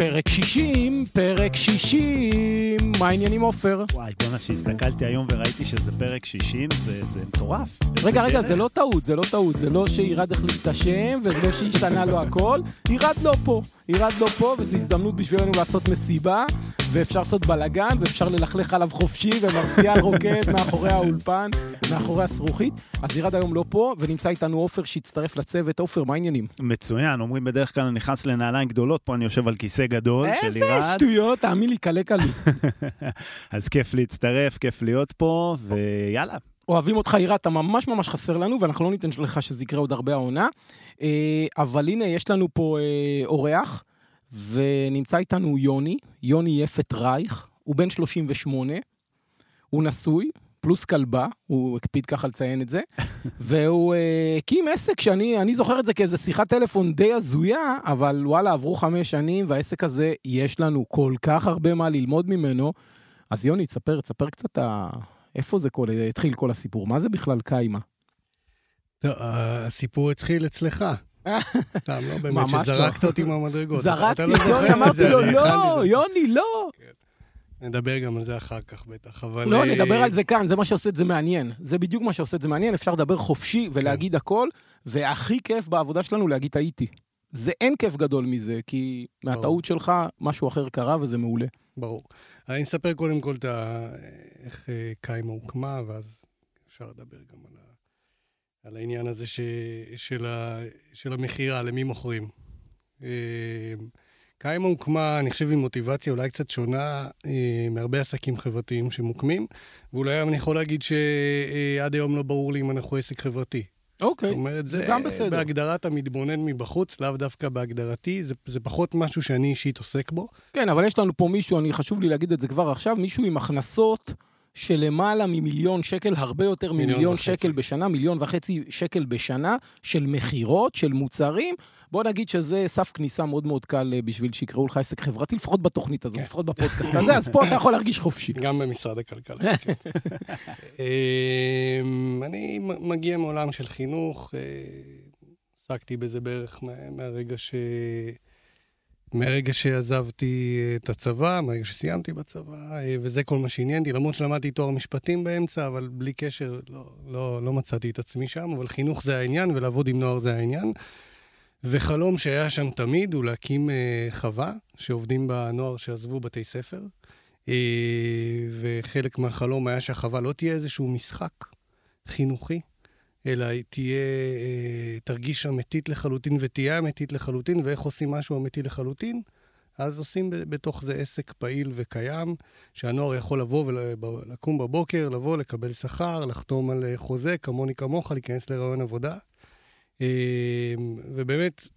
פרק 60, פרק 60, מה העניינים עופר? וואי, בואנה, שהסתכלתי היום וראיתי שזה פרק 60, זה, זה מטורף. רגע, רגע, דרך. זה לא טעות, זה לא טעות, זה לא שירד החליף את השם, וזה לא שהשתנה לו הכל, ירד לא פה, ירד לא פה, וזו הזדמנות בשבילנו לעשות מסיבה, ואפשר לעשות בלאגן, ואפשר ללכלך עליו חופשי, ומרסיאל רוקד מאחורי האולפן, מאחורי הזכוכית. אז ירד היום לא פה, ונמצא איתנו עופר שהצטרף לצוות. עופר, מה העניינים? מצוין, אומרים בדרך כלל אני נכנס לנעליים גדולות, פה אני יושב על כיסא גדול של איזה לירד. שטויות, תאמין לי, קלה קלי. אז כיף להצטרף, כיף להיות פה, ויאללה. אוהבים אותך, יראה, אתה ממש ממש חסר לנו, ואנחנו לא ניתן לך שזה יקרה עוד הרבה העונה. אה, אבל הנה, יש לנו פה אה, אורח, ונמצא איתנו יוני, יוני יפת רייך, הוא בן 38, הוא נשוי, פלוס כלבה, הוא הקפיד ככה לציין את זה, והוא אה, הקים עסק שאני אני זוכר את זה כאיזה שיחת טלפון די הזויה, אבל וואלה, עברו חמש שנים, והעסק הזה, יש לנו כל כך הרבה מה ללמוד ממנו. אז יוני, תספר, תספר קצת ה... איפה זה כל, התחיל כל הסיפור? מה זה בכלל קיימה? טוב, הסיפור התחיל אצלך. סתם, לא באמת, לא. שזרקת אותי מהמדרגות. זרקתי אתה לא יוני, אמרתי לו, לא. יוני, לא. נדבר גם על זה אחר כך בטח, אבל... לא, אה, נדבר על זה כאן, זה מה שעושה את זה מעניין. זה בדיוק מה שעושה את זה מעניין, אפשר לדבר חופשי ולהגיד הכל, והכי כיף בעבודה שלנו להגיד טעיתי. זה אין כיף גדול מזה, כי מהטעות שלך משהו אחר קרה וזה מעולה. ברור. אני אספר קודם כל את ה... איך אה, קיימה הוקמה, ואז אפשר לדבר גם על, ה... על העניין הזה ש... של, ה... של המכירה, למי מוכרים. קיימה הוקמה, אני חושב, עם מוטיבציה אולי קצת שונה אה, מהרבה עסקים חברתיים שמוקמים, ואולי אני יכול להגיד שעד היום לא ברור לי אם אנחנו עסק חברתי. אוקיי, זאת אומרת, זה זה גם בסדר. בהגדרת המתבונן מבחוץ, לאו דווקא בהגדרתי, זה, זה פחות משהו שאני אישית עוסק בו. כן, אבל יש לנו פה מישהו, אני חשוב לי להגיד את זה כבר עכשיו, מישהו עם הכנסות של למעלה ממיליון שקל, הרבה יותר מיליון ממיליון וחצי. שקל בשנה, מיליון וחצי שקל בשנה, של מכירות, של מוצרים. בוא נגיד שזה סף כניסה מאוד מאוד קל אה, בשביל שיקראו לך עסק חברתי, לפחות בתוכנית הזאת, כן. לפחות בפודקאסט הזה, אז פה אתה יכול להרגיש חופשי. גם במשרד הכלכלה. כן. אמ, אני מגיע מעולם של חינוך, אה, עסקתי בזה בערך מה- מהרגע ש... מהרגע שעזבתי את הצבא, מהרגע שסיימתי בצבא, אה, וזה כל מה שעניין אותי, למרות שלמדתי תואר משפטים באמצע, אבל בלי קשר, לא, לא, לא מצאתי את עצמי שם, אבל חינוך זה העניין, ולעבוד עם נוער זה העניין. וחלום שהיה שם תמיד הוא להקים אה, חווה, שעובדים בה נוער שעזבו בתי ספר. אה, וחלק מהחלום היה שהחווה לא תהיה איזשהו משחק חינוכי, אלא היא תהיה, אה, תרגיש אמיתית לחלוטין ותהיה אמיתית לחלוטין, ואיך עושים משהו אמיתי לחלוטין? אז עושים בתוך זה עסק פעיל וקיים, שהנוער יכול לבוא ולקום בבוקר, לבוא, לקבל שכר, לחתום על אה, חוזה, כמוני כמוך, להיכנס לרעיון עבודה. אה, ובאמת,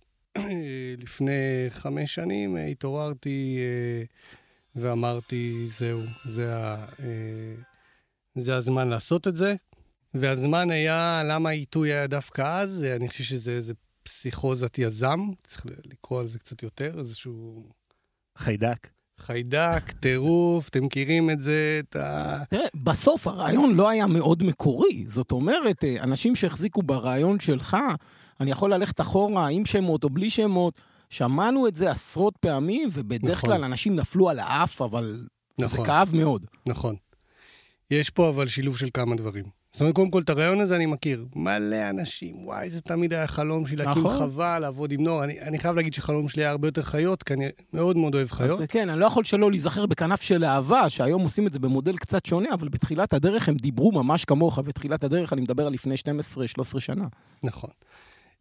לפני חמש שנים התעוררתי ואמרתי, זהו, זה, ה, זה הזמן לעשות את זה. והזמן היה, למה העיתוי היה דווקא אז? אני חושב שזה איזה פסיכוזת יזם, צריך לקרוא על זה קצת יותר, איזשהו חיידק. חיידק, טירוף, אתם מכירים את זה, את ה... תראה, בסוף הרעיון לא היה מאוד מקורי. זאת אומרת, אה, אנשים שהחזיקו ברעיון שלך, אני יכול ללכת אחורה עם שמות או בלי שמות, שמענו את זה עשרות פעמים, ובדרך נכון. כלל אנשים נפלו על האף, אבל זה נכון. כאב מאוד. נכון. יש פה אבל שילוב של כמה דברים. זאת אומרת, קודם כל, את הרעיון הזה אני מכיר. מלא אנשים, וואי, זה תמיד היה חלום שלי להקים נכון. חווה, לעבוד עם נוער. אני, אני חייב להגיד שחלום שלי היה הרבה יותר חיות, כי אני מאוד מאוד אוהב חיות. אז כן, אני לא יכול שלא להיזכר בכנף של אהבה, שהיום עושים את זה במודל קצת שונה, אבל בתחילת הדרך הם דיברו ממש כמוך, בתחילת הדרך אני מדבר על לפני 12-13 שנה. נכון.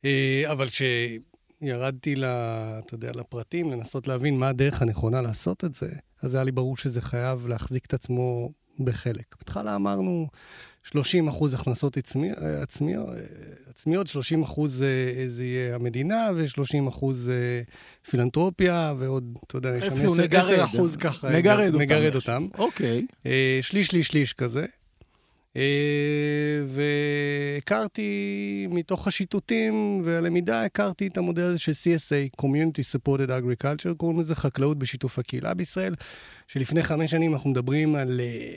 אה, אבל כשירדתי, ל, אתה יודע, לפרטים, לנסות להבין מה הדרך הנכונה לעשות את זה, אז היה לי ברור שזה חייב להחזיק את עצמו בחלק. בהתחלה אמרנו 30 אחוז הכנסות עצמי, אה, עצמיות, אה, עצמיות, 30 אחוז אה, זה יהיה המדינה, ו-30 אחוז פילנטרופיה, ועוד, אתה יודע, יש שם איפה הוא 10 נגרד? 10 אחוז ככה. נגרד אותם. נגרד אותם. אוקיי. שליש, שליש, שליש כזה. אה, והכרתי מתוך השיטוטים והלמידה, הכרתי את המודל הזה של CSA, Community Supported Agriculture, קוראים לזה חקלאות בשיתוף הקהילה בישראל, שלפני חמש שנים אנחנו מדברים על אה,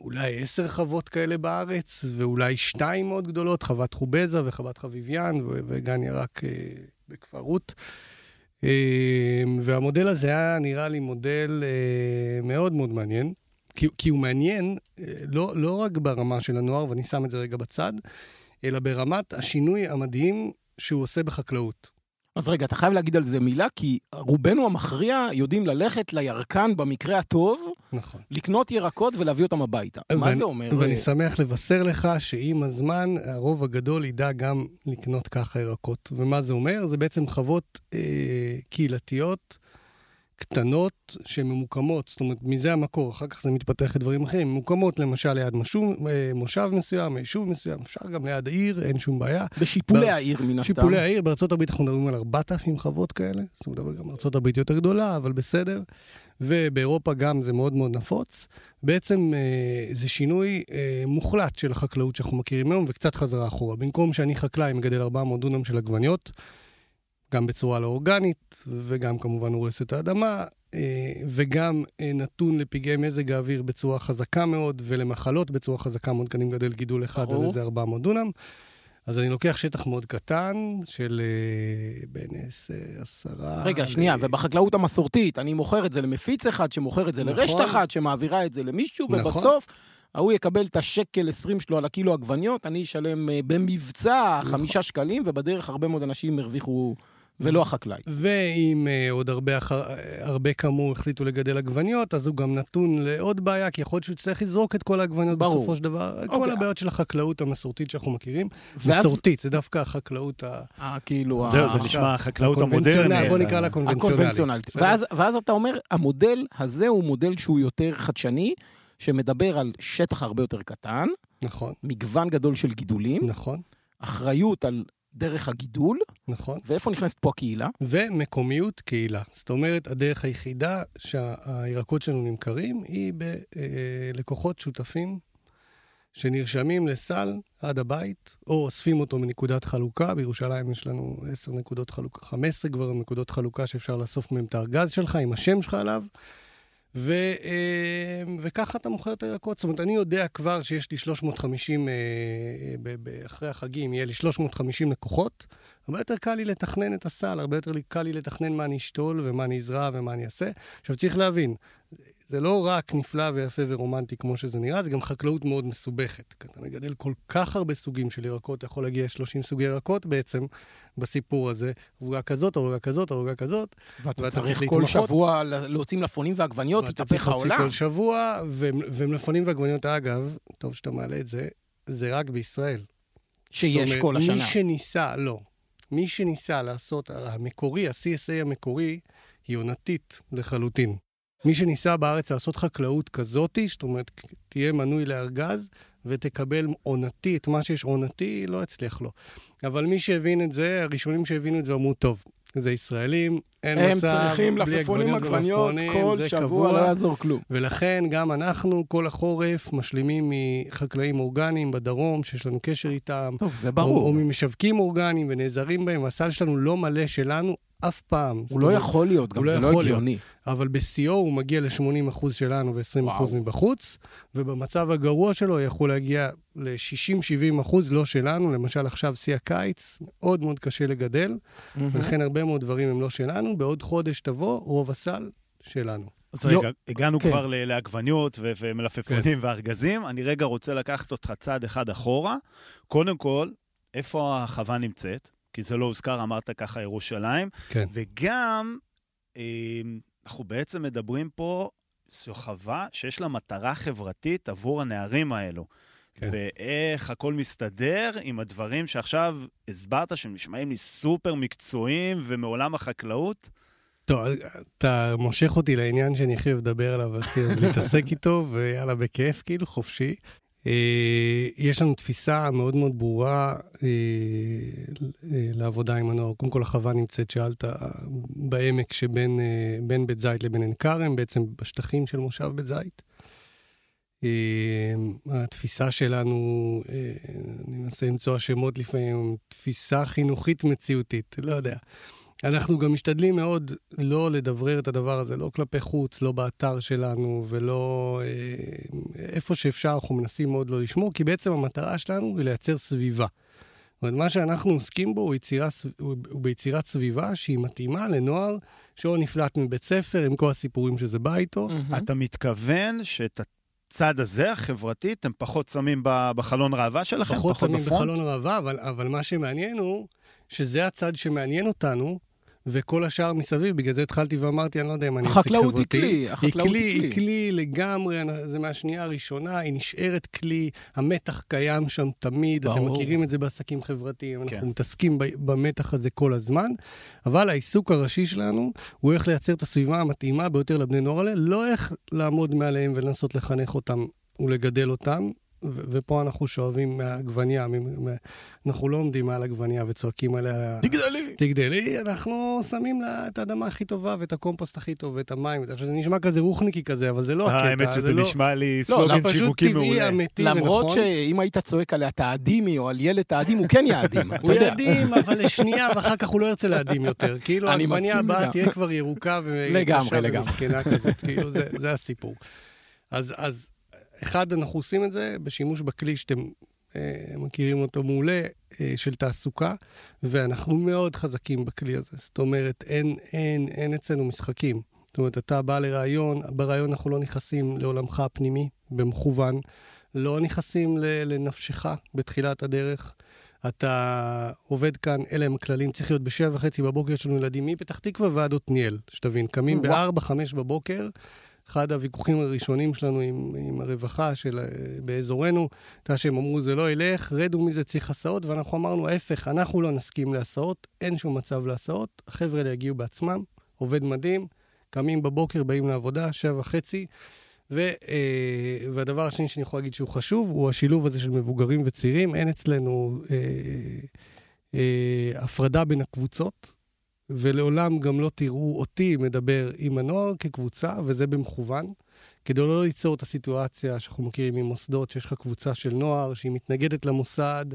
אולי עשר חוות כאלה בארץ, ואולי שתיים מאוד גדולות, חוות חובזה וחוות חביביאן וגן ירק אה, בכפר רות. והמודל הזה היה נראה לי מודל מאוד מאוד מעניין, כי, כי הוא מעניין אה, לא, לא רק ברמה של הנוער, ואני שם את זה רגע בצד, אלא ברמת השינוי המדהים שהוא עושה בחקלאות. אז רגע, אתה חייב להגיד על זה מילה, כי רובנו המכריע יודעים ללכת לירקן במקרה הטוב, נכון. לקנות ירקות ולהביא אותם הביתה. מה ואני- זה אומר? ואני שמח לבשר לך שעם הזמן הרוב הגדול ידע גם לקנות ככה ירקות. ומה זה אומר? זה בעצם חוות אה, קהילתיות קטנות שממוקמות, זאת אומרת, מזה המקור, אחר כך זה מתפתח לדברים אחרים, ממוקמות למשל ליד משוב, אה, מושב מסוים, יישוב מסוים, אפשר גם ליד העיר, אין שום בעיה. בשיפולי ב- העיר מן הסתם. שיפולי העיר, בארצות הברית אנחנו מדברים על 4,000 חוות כאלה, זאת אומרת, גם ארצות הברית יותר גדולה, אבל בסדר. ובאירופה גם זה מאוד מאוד נפוץ. בעצם אה, זה שינוי אה, מוחלט של החקלאות שאנחנו מכירים היום, וקצת חזרה אחורה. במקום שאני חקלאי מגדל 400 דונם של עגבניות, גם בצורה לא אורגנית, וגם כמובן הורס את האדמה, אה, וגם אה, נתון לפגעי מזג האוויר בצורה חזקה מאוד, ולמחלות בצורה חזקה מאוד, כי אני מגדל גידול אחד על. איזה 400 דונם. אז אני לוקח שטח מאוד קטן, של אה, בין עש- עשרה... רגע, ל- שנייה, ובחקלאות המסורתית, אני מוכר את זה למפיץ אחד, שמוכר את זה לרשת נכון. אחת, שמעבירה את זה למישהו, נכון. ובסוף ההוא יקבל את השקל 20 שלו על הקילו עגבניות, אני אשלם במבצע נכון. חמישה שקלים, ובדרך הרבה מאוד אנשים הרוויחו, ולא החקלאי. ואם אה, עוד הרבה, אחר, אה, הרבה כמוהו החליטו לגדל עגבניות, אז הוא גם נתון לעוד בעיה, כי יכול להיות שהוא יצטרך לזרוק את כל העגבניות ברור. בסופו של דבר. כל אוקיי. הבעיות של החקלאות המסורתית שאנחנו מכירים. ואז- מסורתית, זה דווקא החקלאות ה... אה, כאילו... זהו, זה נשמע החקלאות המודרנית. בוא נקרא לה קונבנציונלית. ואז, ואז אתה אומר, המודל הזה הוא מודל שהוא יותר חדשני, שמדבר על שטח הרבה יותר קטן, נכון, מגוון גדול של גידולים, נכון, אחריות על דרך הגידול, נכון. ואיפה נכנסת פה הקהילה? ומקומיות קהילה. זאת אומרת, הדרך היחידה שהירקות שלנו נמכרים היא בלקוחות שותפים שנרשמים לסל עד הבית, או אוספים אותו מנקודת חלוקה. בירושלים יש לנו 10 נקודות חלוקה, 15 כבר נקודות חלוקה שאפשר לאסוף מהם את הארגז שלך עם השם שלך עליו. ו, אה, וככה אתה מוכר את הירקות. זאת אומרת, אני יודע כבר שיש לי 350, אה, אחרי החגים יהיה לי 350 לקוחות. הרבה יותר קל לי לתכנן את הסל, הרבה יותר קל לי לתכנן מה אני אשתול ומה אני אזרע ומה אני אעשה. עכשיו, צריך להבין, זה לא רק נפלא ויפה ורומנטי כמו שזה נראה, זה גם חקלאות מאוד מסובכת. כי אתה מגדל כל כך הרבה סוגים של ירקות, אתה יכול להגיע ל-30 סוגי ירקות בעצם בסיפור הזה. עוגה כזאת, עוגה כזאת, עוגה כזאת. ואתה ואתה צריך כל להתמחות. שבוע להוציא מלפפונים ועגבניות, ואתה תתהפך צריך להוציא העולם. כל שבוע, ומלפפונים ועגבניות, אגב, טוב שאתה מעלה את זה, זה רק בישראל. שיש אומרת, כל השנה. מי שניסה, לא. מי שניסה לעשות, המקורי, ה-CSA המקורי, היא עונתית לחלוטין. מי שניסה בארץ לעשות חקלאות כזאתי, זאת אומרת, תהיה מנוי לארגז ותקבל עונתי, את מה שיש עונתי, לא יצליח לו. אבל מי שהבין את זה, הראשונים שהבינו את זה אמרו, טוב, זה ישראלים, אין הם מצב, צריכים בלי לפפונים עגבניות כל שבוע, קבוע. לא יעזור כלום. ולכן גם אנחנו כל החורף משלימים מחקלאים אורגניים בדרום, שיש לנו קשר איתם, טוב, זה או, ברור. או ממשווקים אורגניים ונעזרים בהם. הסל שלנו לא מלא שלנו אף פעם. הוא לא אומרת, יכול להיות, גם לא זה לא. הגיוני. אבל בשיאו הוא מגיע ל-80% שלנו ו-20% וואו. מבחוץ, ובמצב הגרוע שלו הוא יכול להגיע ל-60-70% לא שלנו. למשל עכשיו שיא הקיץ, מאוד מאוד קשה לגדל, ולכן הרבה מאוד דברים הם לא שלנו. בעוד חודש תבוא, רוב הסל שלנו. אז לא. רגע, הגענו כן. כבר ל- לעגבניות ו- ומלפפונים וארגזים. אני רגע רוצה לקחת אותך צעד אחד אחורה. קודם כל, איפה החווה נמצאת? כי זה לא הוזכר, אמרת ככה ירושלים. כן. וגם, אה, אנחנו בעצם מדברים פה, זו חווה שיש לה מטרה חברתית עבור הנערים האלו. כן. ואיך הכל מסתדר עם הדברים שעכשיו הסברת, שהם נשמעים לי סופר מקצועיים ומעולם החקלאות. טוב, אתה מושך אותי לעניין שאני הכי אוהב לדבר עליו, להתעסק איתו, ויאללה, בכיף, כאילו, חופשי. אה, יש לנו תפיסה מאוד מאוד ברורה אה, אה, לעבודה עם הנוער. קודם כל, החווה נמצאת, שאלת, בעמק שבין בין בית זית לבין עין כרם, בעצם בשטחים של מושב בית זית. התפיסה שלנו, אני מנסה למצוא שמות לפעמים, תפיסה חינוכית מציאותית, לא יודע. אנחנו גם משתדלים מאוד לא לדברר את הדבר הזה, לא כלפי חוץ, לא באתר שלנו ולא אה, איפה שאפשר, אנחנו מנסים מאוד לא לשמור, כי בעצם המטרה שלנו היא לייצר סביבה. זאת אומרת, מה שאנחנו עוסקים בו הוא, יצירה, הוא ביצירת סביבה שהיא מתאימה לנוער שאו נפלט מבית ספר עם כל הסיפורים שזה בא איתו. Mm-hmm. אתה מתכוון שאת הצד הזה, החברתי, אתם פחות שמים בחלון ראווה שלכם? פחות, פחות שמים בפרונט? בחלון ראווה, אבל, אבל מה שמעניין הוא שזה הצד שמעניין אותנו, וכל השאר מסביב, בגלל זה התחלתי ואמרתי, אני לא יודע אם אני עסק חברתי. החקלאות היא כלי, החקלאות היא כלי. היא כלי לגמרי, זה מהשנייה הראשונה, היא נשארת כלי, המתח קיים שם תמיד, ברור. אתם מכירים את זה בעסקים חברתיים, כן. אנחנו מתעסקים במתח הזה כל הזמן, אבל העיסוק הראשי שלנו הוא איך לייצר את הסביבה המתאימה ביותר לבני נוער האלה, לא איך לעמוד מעליהם ולנסות לחנך אותם ולגדל אותם, ופה אנחנו שואבים מהעגבניה, אנחנו לא עומדים מעל עגבניה וצועקים עליה... תגדלי! תגדלי, אנחנו שמים לה את האדמה הכי טובה ואת הקומפוסט הכי טוב ואת המים. עכשיו, זה נשמע כזה רוחניקי כזה, אבל זה לא הקטע. האמת שזה לא- נשמע לי סלוגן שיווקי מעולה. פשוט טבעי, אמיתי ונכון. למרות שאם היית צועק עליה תאדימי או על ילד תאדים, הוא כן יאדים, הוא יאדים, אבל לשנייה, ואחר כך הוא לא ירצה להאדים יותר. כאילו, העגבניה הבאה תהיה כבר ירוקה ומסכנה כזאת. כאילו, זה הסיפור. אז אחד, אנחנו עושים את זה בשימוש בכלי שאתם אה, מכירים אותו מעולה, אה, של תעסוקה, ואנחנו מאוד חזקים בכלי הזה. זאת אומרת, אין, אין, אין אצלנו משחקים. זאת אומרת, אתה בא לראיון, בראיון אנחנו לא נכנסים לעולמך הפנימי במכוון, לא נכנסים לנפשך בתחילת הדרך. אתה עובד כאן, אלה הם הכללים, צריך להיות בשבע וחצי בבוקר, יש לנו ילדים מפתח תקווה ועד עתניאל, שתבין, קמים בארבע, חמש בבוקר, אחד הוויכוחים הראשונים שלנו עם, עם הרווחה של, אה, באזורנו, הייתה שהם אמרו, זה לא ילך, רדו מזה, צריך הסעות, ואנחנו אמרנו, ההפך, אנחנו לא נסכים להסעות, אין שום מצב להסעות, החבר'ה האלה יגיעו בעצמם, עובד מדהים, קמים בבוקר, באים לעבודה, שבע וחצי. ו, אה, והדבר השני שאני יכול להגיד שהוא חשוב, הוא השילוב הזה של מבוגרים וצעירים. אין אצלנו אה, אה, הפרדה בין הקבוצות. ולעולם גם לא תראו אותי מדבר עם הנוער כקבוצה, וזה במכוון, כדי לא ליצור את הסיטואציה שאנחנו מכירים ממוסדות, שיש לך קבוצה של נוער שהיא מתנגדת למוסד,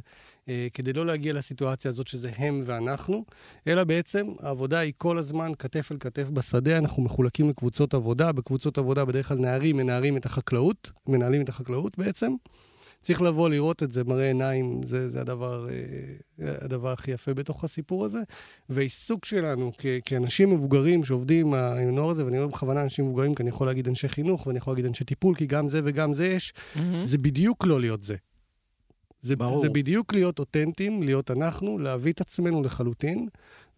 אה, כדי לא להגיע לסיטואציה הזאת שזה הם ואנחנו, אלא בעצם העבודה היא כל הזמן כתף אל כתף בשדה, אנחנו מחולקים לקבוצות עבודה, בקבוצות עבודה בדרך כלל נערים מנערים את החקלאות, מנהלים את החקלאות בעצם. צריך לבוא לראות את זה, מראה עיניים, זה, זה הדבר, אה, הדבר הכי יפה בתוך הסיפור הזה. והעיסוק שלנו כ, כאנשים מבוגרים שעובדים עם הנוער הזה, ואני אומר בכוונה אנשים מבוגרים, כי אני יכול להגיד אנשי חינוך, ואני יכול להגיד אנשי טיפול, כי גם זה וגם זה יש, mm-hmm. זה בדיוק לא להיות זה. זה, ברור. זה בדיוק להיות אותנטיים, להיות אנחנו, להביא את עצמנו לחלוטין,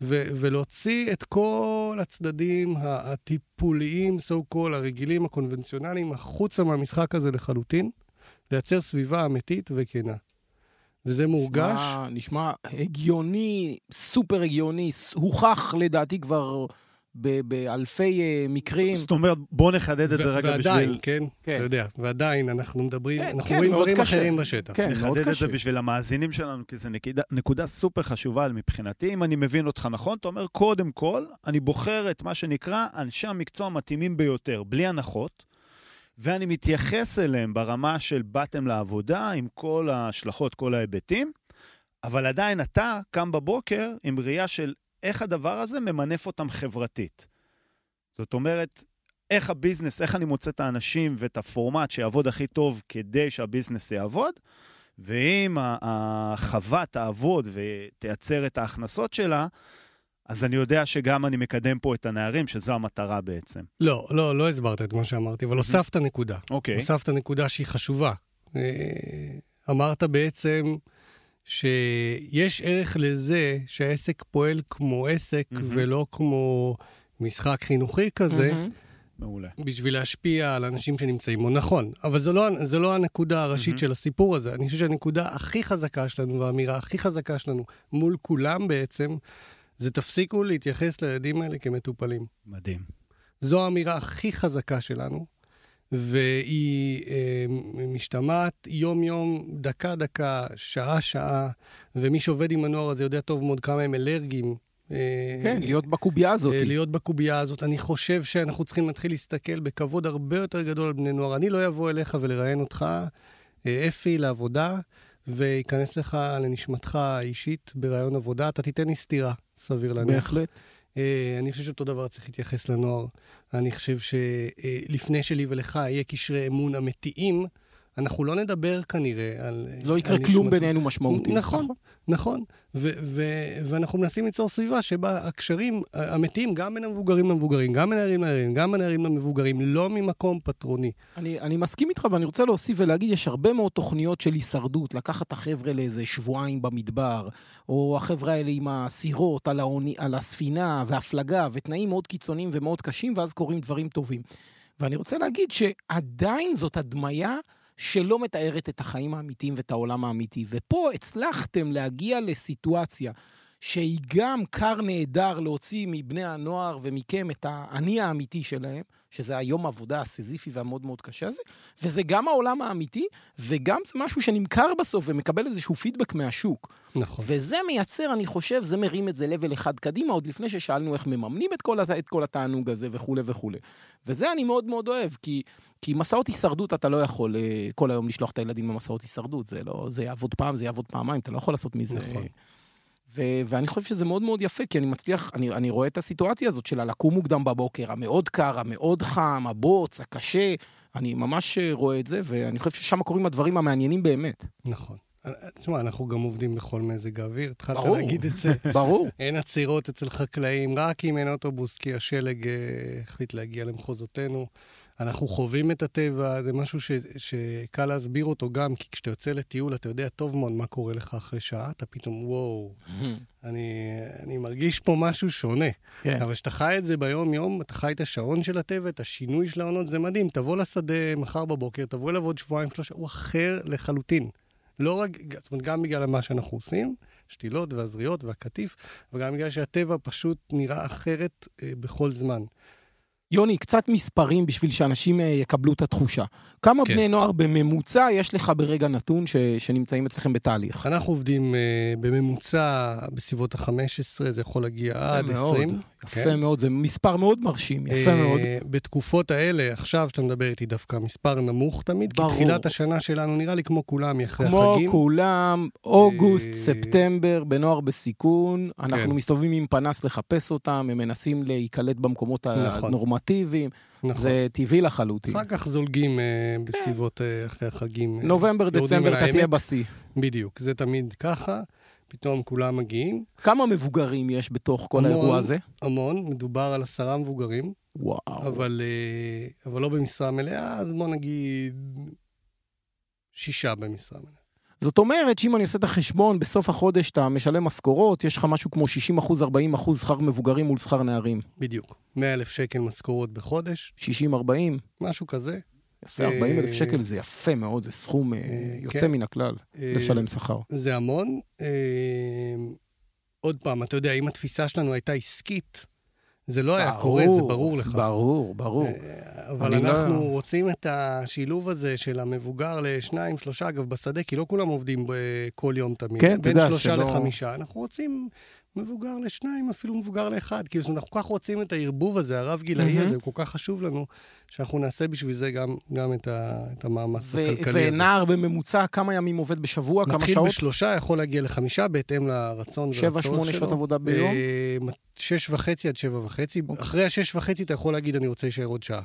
ו- ולהוציא את כל הצדדים הטיפוליים, so called, הרגילים, הקונבנציונליים, החוצה מהמשחק הזה לחלוטין. לייצר סביבה אמיתית וכנה. וזה מורגש. נשמע, נשמע הגיוני, סופר הגיוני, הוכח לדעתי כבר ב- באלפי uh, מקרים. זאת אומרת, בוא נחדד את זה רגע ועדיין, בשביל... ועדיין, כן, כן, אתה יודע, ועדיין אנחנו מדברים, כן, אנחנו כן, רואים דברים קשה. אחרים בשטח. כן, נחדד את זה בשביל המאזינים שלנו, כי זו נקודה, נקודה סופר חשובה מבחינתי. אם אני מבין אותך נכון, אתה אומר, קודם כל, אני בוחר את מה שנקרא אנשי המקצוע המתאימים ביותר, בלי הנחות. ואני מתייחס אליהם ברמה של באתם לעבודה, עם כל ההשלכות, כל ההיבטים, אבל עדיין אתה קם בבוקר עם ראייה של איך הדבר הזה ממנף אותם חברתית. זאת אומרת, איך הביזנס, איך אני מוצא את האנשים ואת הפורמט שיעבוד הכי טוב כדי שהביזנס יעבוד, ואם החווה תעבוד ותייצר את ההכנסות שלה, אז אני יודע שגם אני מקדם פה את הנערים, שזו המטרה בעצם. לא, לא, לא הסברת את מה שאמרתי, אבל הוספת נקודה. אוקיי. הוספת נקודה שהיא חשובה. אה, אמרת בעצם שיש ערך לזה שהעסק פועל כמו עסק ולא כמו משחק חינוכי כזה. מעולה. בשביל להשפיע על אנשים שנמצאים בו. נכון, אבל זו לא, זו לא הנקודה הראשית mm-hmm. של הסיפור הזה. אני חושב שהנקודה הכי חזקה שלנו, והאמירה הכי חזקה שלנו מול כולם בעצם, זה תפסיקו להתייחס לילדים האלה כמטופלים. מדהים. זו האמירה הכי חזקה שלנו, והיא אה, משתמעת יום-יום, דקה-דקה, שעה-שעה, ומי שעובד עם הנוער הזה יודע טוב מאוד כמה הם אלרגיים. אה, כן, להיות בקובייה הזאת. אה, להיות בקובייה הזאת. אני חושב שאנחנו צריכים להתחיל להסתכל בכבוד הרבה יותר גדול על בני נוער. אני לא אבוא אליך ולראיין אותך, אה, אפי, לעבודה, וייכנס לך לנשמתך האישית בראיון עבודה, אתה תיתן לי סטירה, סביר להניח. בהחלט. Uh, אני חושב שאותו דבר צריך להתייחס לנוער. אני חושב שלפני uh, שלי ולך יהיה קשרי אמון אמיתיים, אנחנו לא נדבר כנראה על... לא יקרה על כלום נשמת- בינינו משמעותי. נכון, נכון. ו- ו- ואנחנו מנסים ליצור סביבה שבה הקשרים האמיתיים, גם בין המבוגרים למבוגרים, גם בין הנערים לנערים, גם הנערים למבוגרים, לא ממקום פטרוני. אני, אני מסכים איתך, ואני רוצה להוסיף ולהגיד, יש הרבה מאוד תוכניות של הישרדות, לקחת את החבר'ה לאיזה שבועיים במדבר, או החבר'ה האלה עם הסירות על, האוני, על הספינה, והפלגה, ותנאים מאוד קיצוניים ומאוד קשים, ואז קורים דברים טובים. ואני רוצה להגיד שעדיין זאת הדמיה שלא מתארת את החיים האמיתיים ואת העולם האמיתי. ופה הצלחתם להגיע לסיטואציה שהיא גם כר נהדר להוציא מבני הנוער ומכם את האני האמיתי שלהם, שזה היום העבודה הסיזיפי והמאוד מאוד קשה הזה, וזה גם העולם האמיתי, וגם זה משהו שנמכר בסוף ומקבל איזשהו פידבק מהשוק. נכון. וזה מייצר, אני חושב, זה מרים את זה לבל אחד קדימה, עוד לפני ששאלנו איך מממנים את כל, את כל התענוג הזה וכולי וכולי. וזה אני מאוד מאוד אוהב, כי, כי מסעות הישרדות אתה לא יכול אה, כל היום לשלוח את הילדים למסעות הישרדות, זה לא, זה יעבוד פעם, זה יעבוד פעמיים, אתה לא יכול לעשות מזה... נכון. ו- ואני חושב שזה מאוד מאוד יפה, כי אני מצליח, אני, אני רואה את הסיטואציה הזאת של הלקום מוקדם בבוקר, המאוד קר, המאוד חם, הבוץ, הקשה, אני ממש אה, רואה את זה, ואני חושב ששם קורים הדברים המעניינים באמת. נכון. תשמע, אנחנו גם עובדים בכל מזג האוויר, התחלת ברור. להגיד את זה. ברור. אין עצירות אצל חקלאים, רק אם אין אוטובוס, כי השלג אה, החליט להגיע למחוזותינו. אנחנו חווים את הטבע, זה משהו ש, שקל להסביר אותו גם, כי כשאתה יוצא לטיול, אתה יודע טוב מאוד מה קורה לך אחרי שעה, אתה פתאום, וואו, אני, אני מרגיש פה משהו שונה. כן. אבל כשאתה חי את זה ביום-יום, אתה חי את השעון של הטבע, את השינוי של העונות, זה מדהים. תבוא לשדה מחר בבוקר, תבוא אליו עוד שבועיים, שלושה, הוא אחר לחלוטין. לא רק, זאת אומרת, גם בגלל מה שאנחנו עושים, שתילות והזריות והקטיף, וגם בגלל שהטבע פשוט נראה אחרת אה, בכל זמן. יוני, קצת מספרים בשביל שאנשים אה, יקבלו את התחושה. כמה כן. בני נוער בממוצע יש לך ברגע נתון ש... שנמצאים אצלכם בתהליך? אנחנו עובדים אה, בממוצע בסביבות ה-15, זה יכול להגיע עד יפה מאוד, 20. יפה כן. מאוד, זה מספר מאוד מרשים, יפה אה, מאוד. בתקופות האלה, עכשיו שאתה מדבר איתי דווקא מספר נמוך תמיד, ברור. כי תחילת השנה שלנו נראה לי כמו כולם, אחרי כמו החגים. כולם, אוגוסט, אה, ספטמבר, בנוער בסיכון, אנחנו כן. מסתובבים עם פנס לחפש אותם, הם מנסים להיקלט במקומות נכון. הנורמטיביים, נכון. זה טבעי לחלוטין. אחר כך זולגים אה, בסביבות אה, אחרי החגים. אה, נובמבר, דצמבר, אתה תהיה. בשיא. בדיוק, זה תמיד ככה, פתאום כולם מגיעים. כמה מבוגרים יש בתוך כל המון. האירוע הזה? המון, מדובר על עשרה מבוגרים, וואו. אבל, אה, אבל לא במשרה מלאה, אז בוא נגיד שישה במשרה מלאה. זאת אומרת שאם אני עושה את החשבון, בסוף החודש אתה משלם משכורות, יש לך משהו כמו 60 אחוז, 40 אחוז שכר מבוגרים מול שכר נערים. בדיוק. 100 אלף שקל משכורות בחודש, 60, 40, משהו כזה. יפה, אה, 40 אלף שקל זה יפה מאוד, זה סכום אה, אה, יוצא כן. מן הכלל, אה, לשלם שכר. זה המון. עוד פעם, אתה יודע, אם התפיסה שלנו הייתה עסקית, זה לא היה קורה, זה ברור לך. ברור, ברור. אבל לא- אנחנו רוצים את השילוב הזה של המבוגר לשניים, שלושה, אגב, בשדה, כי לא כולם עובדים כל יום תמיד. כן, אתה יודע בין שלושה שלא- לחמישה. אנחנו רוצים מבוגר לשניים, אפילו מבוגר לאחד. כאילו, אנחנו כל כך רוצים את הערבוב הזה, הרב-גילאי מהמם. הזה, הוא כל כך חשוב לנו, שאנחנו נעשה בשביל זה גם, גם את, ה, את המאמץ ו- הכלכלי הזה. ונער בממוצע, כמה ימים עובד בשבוע, כמה מתחיל שעות? בשלושה, יכול להגיע לחמישה, בהתאם לרצון שבע, ולצורך שמונה שלו. שעות עבודה ביום? אה, שש וחצי עד שבע וחצי. אוקיי. אחרי השש וחצי אתה יכול להגיד, אני רוצה להישאר עוד שעה.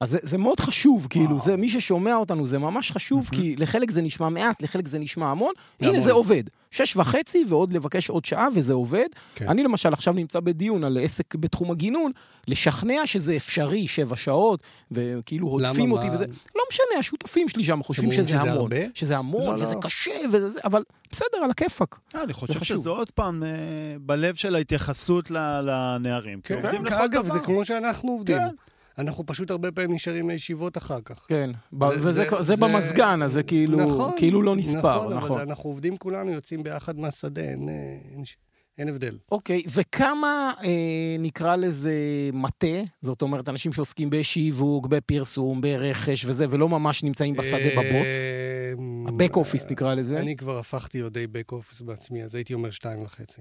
אז זה, זה מאוד חשוב, כאילו, וואו. זה, מי ששומע אותנו, זה ממש חשוב, מהמם. כי לחלק זה נשמע מעט, לחלק זה נשמע המון. המון. הנה, זה עובד. שש וחצי ועוד לבקש עוד שעה, וזה עובד. כן. אני למשל עכשיו נמצא בדיון על עסק בתחום הגינון, לשכנע שזה אפשרי, שבע שעות, וכאילו הודפים למה? אותי מה- וזה. לא משנה, השותפים שלי שם חושבים שזה שזה המון. הרבה? שזה המון, לא, וזה לא. קשה, וזה זה, אבל בסדר, על הכיפאק. אה, אני חושב. שזה עוד פעם אה, בלב של ההתייחסות ל- לנערים. עובדים לכל אגב, דבר. זה כמו שאנחנו עובדים. כן. אנחנו פשוט הרבה פעמים נשארים לישיבות אחר כך. כן, וזה זה- זה זה- במזגן, אז זה כאילו נכון, כאילו לא נספר, נכון. נכון. אבל אנחנו עובדים כולנו, יוצאים ביחד מהשדה, אין, אה, אין, אין הבדל. אוקיי, וכמה אה, נקרא לזה מטה, זאת אומרת, אנשים שעוסקים בשיווק, בפרסום, ברכש וזה, ולא ממש נמצאים בשדה בבוץ? אה, ה-back office נקרא לזה. אני כבר הפכתי די back office בעצמי, אז הייתי אומר שתיים וחצי.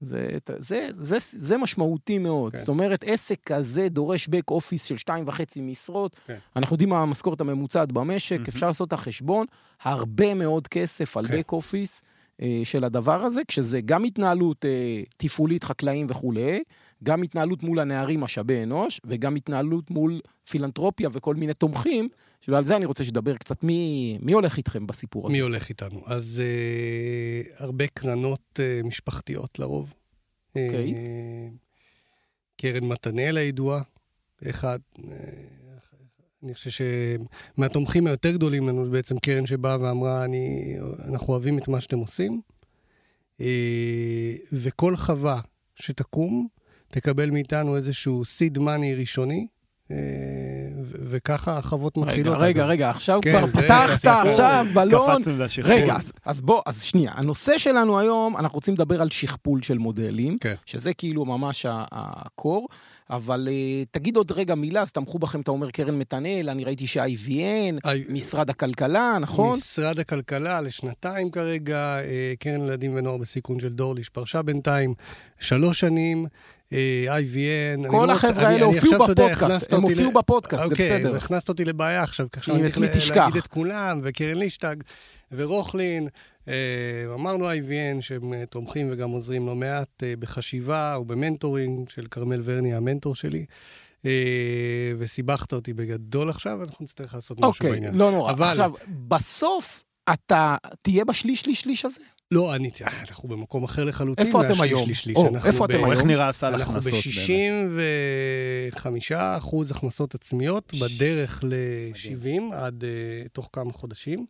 זה, זה, זה, זה משמעותי מאוד. כן. זאת אומרת, עסק כזה דורש back office של שתיים וחצי משרות. כן. אנחנו יודעים מה המשכורת הממוצעת במשק, מהמם. אפשר לעשות את החשבון, הרבה מאוד כסף על כן. back office. אה, של הדבר הזה, כשזה גם התנהלות אה, תפעולית, חקלאים וכולי, גם התנהלות מול הנערים משאבי אנוש, וגם התנהלות מול פילנטרופיה וכל מיני תומכים, ועל זה אני רוצה שתדבר קצת, מי, מי הולך איתכם בסיפור הזה? מי הולך איתנו? אז אה, הרבה קרנות אה, משפחתיות לרוב. אוקיי. אה, קרן מתנאל הידועה, אחד. אה, אני חושב שמהתומכים היותר גדולים לנו, בעצם קרן שבאה ואמרה, אני, אנחנו אוהבים את מה שאתם עושים, אה, וכל חווה שתקום, תקבל מאיתנו איזשהו סיד מאני ראשוני, אה, וככה החוות רגע, מתחילות. רגע, אגב. רגע, עכשיו כן, כבר פתחת. עכשיו בלון. קפצנו לשכפול. רגע, אז, אז בוא, אז שנייה, הנושא שלנו היום, אנחנו רוצים לדבר על שכפול של מודלים, כן. שזה כאילו ממש הקור, אבל אה, תגיד עוד רגע מילה, אז תמכו בכם, אתה אומר קרן מתנאל, אני ראיתי ש-IVN, משרד הכלכלה, נכון? משרד הכלכלה לשנתיים כרגע, אה, קרן ילדים ונוער בסיכון של דורליש פרשה בינתיים, שלוש שנים, אה, IVN. אני כל לא החבר'ה האלה הופיעו בפודקאסט, הם הופיעו בפודקאסט, זה אוקיי, בסדר. הכנסת אותי לבעיה עכשיו, עכשיו אם אני צריך? להגיד את כולם, וקרן לישטג, ורוכלין. אה, אמרנו IVN שהם אה, תומכים וגם עוזרים לא מעט אה, בחשיבה ובמנטורינג של כרמל ורני, המנטור שלי. אה, וסיבכת אותי בגדול עכשיו, אנחנו נצטרך לעשות משהו אוקיי, בעניין. לא נורא. עכשיו, בסוף אתה תהיה בשליש, שליש, שליש הזה? לא, אני, אנחנו במקום אחר לחלוטין. איפה אתם היום? לשליש. או, אנחנו איפה ב- אתם או איך היום? נראה הסל אנחנו הכנסות באמת? ב-65 אחוז הכנסות עצמיות, בדרך ל-70 עד uh, תוך כמה חודשים.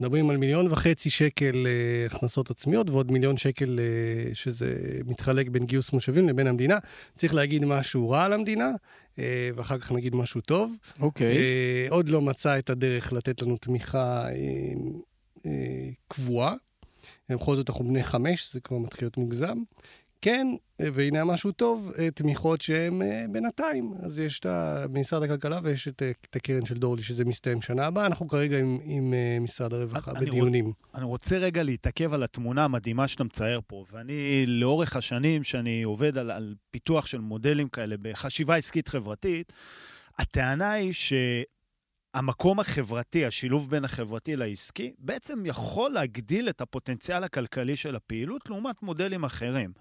מדברים על מיליון וחצי שקל uh, הכנסות עצמיות ועוד מיליון שקל uh, שזה מתחלק בין גיוס מושבים לבין המדינה. צריך להגיד משהו רע על המדינה, uh, ואחר כך נגיד משהו טוב. אוקיי. אה, עוד לא מצא את הדרך לתת לנו תמיכה אה, אה, קבועה. בכל זאת אנחנו בני חמש, זה כבר מתחיל להיות מוגזם. כן, והנה משהו טוב, אה, תמיכות שהן אה, בינתיים. אז יש את משרד הכלכלה ויש את, אה, את הקרן של דורלי, שזה מסתיים שנה הבאה. אנחנו כרגע עם, עם משרד הרווחה אני- בדיונים. אני רוצה רגע להתעכב על התמונה המדהימה שאתה מצייר פה, ואני לאורך השנים שאני עובד על, על פיתוח של מודלים כאלה בחשיבה עסקית חברתית, הטענה היא שהמקום החברתי, השילוב בין החברתי לעסקי, בעצם יכול להגדיל את הפוטנציאל הכלכלי של הפעילות לעומת מודלים אחרים.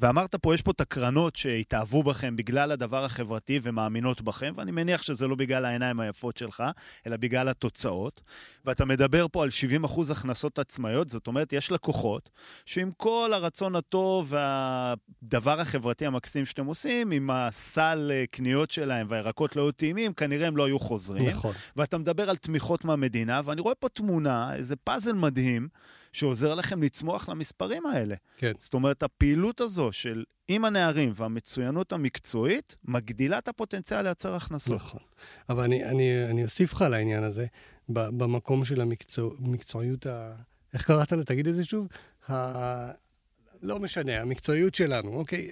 ואמרת פה, יש פה את הקרנות שהתאהבו בכם בגלל הדבר החברתי ומאמינות בכם, ואני מניח שזה לא בגלל העיניים היפות שלך, אלא בגלל התוצאות. ואתה מדבר פה על 70 אחוז הכנסות עצמאיות, זאת אומרת, יש לקוחות שעם כל הרצון הטוב והדבר החברתי המקסים שאתם עושים, עם הסל אה, קניות שלהם והירקות לא היו טעימים, כנראה הם לא היו חוזרים. נכון. ואתה מדבר על תמיכות מהמדינה, ואני רואה פה תמונה, איזה פאזל מדהים, שעוזר לכם לצמוח למספרים האלה. כן. זאת אומרת, הפעילות הזו של עם הנערים והמצוינות המקצועית, מגדילה את הפוטנציאל לייצר הכנסות. נכון. אבל אני, אני, אני אוסיף לך על העניין הזה, במקום של המקצוע, מקצועיות ה... איך קראת לה? תגיד את זה שוב. ה... לא משנה, המקצועיות שלנו, אוקיי?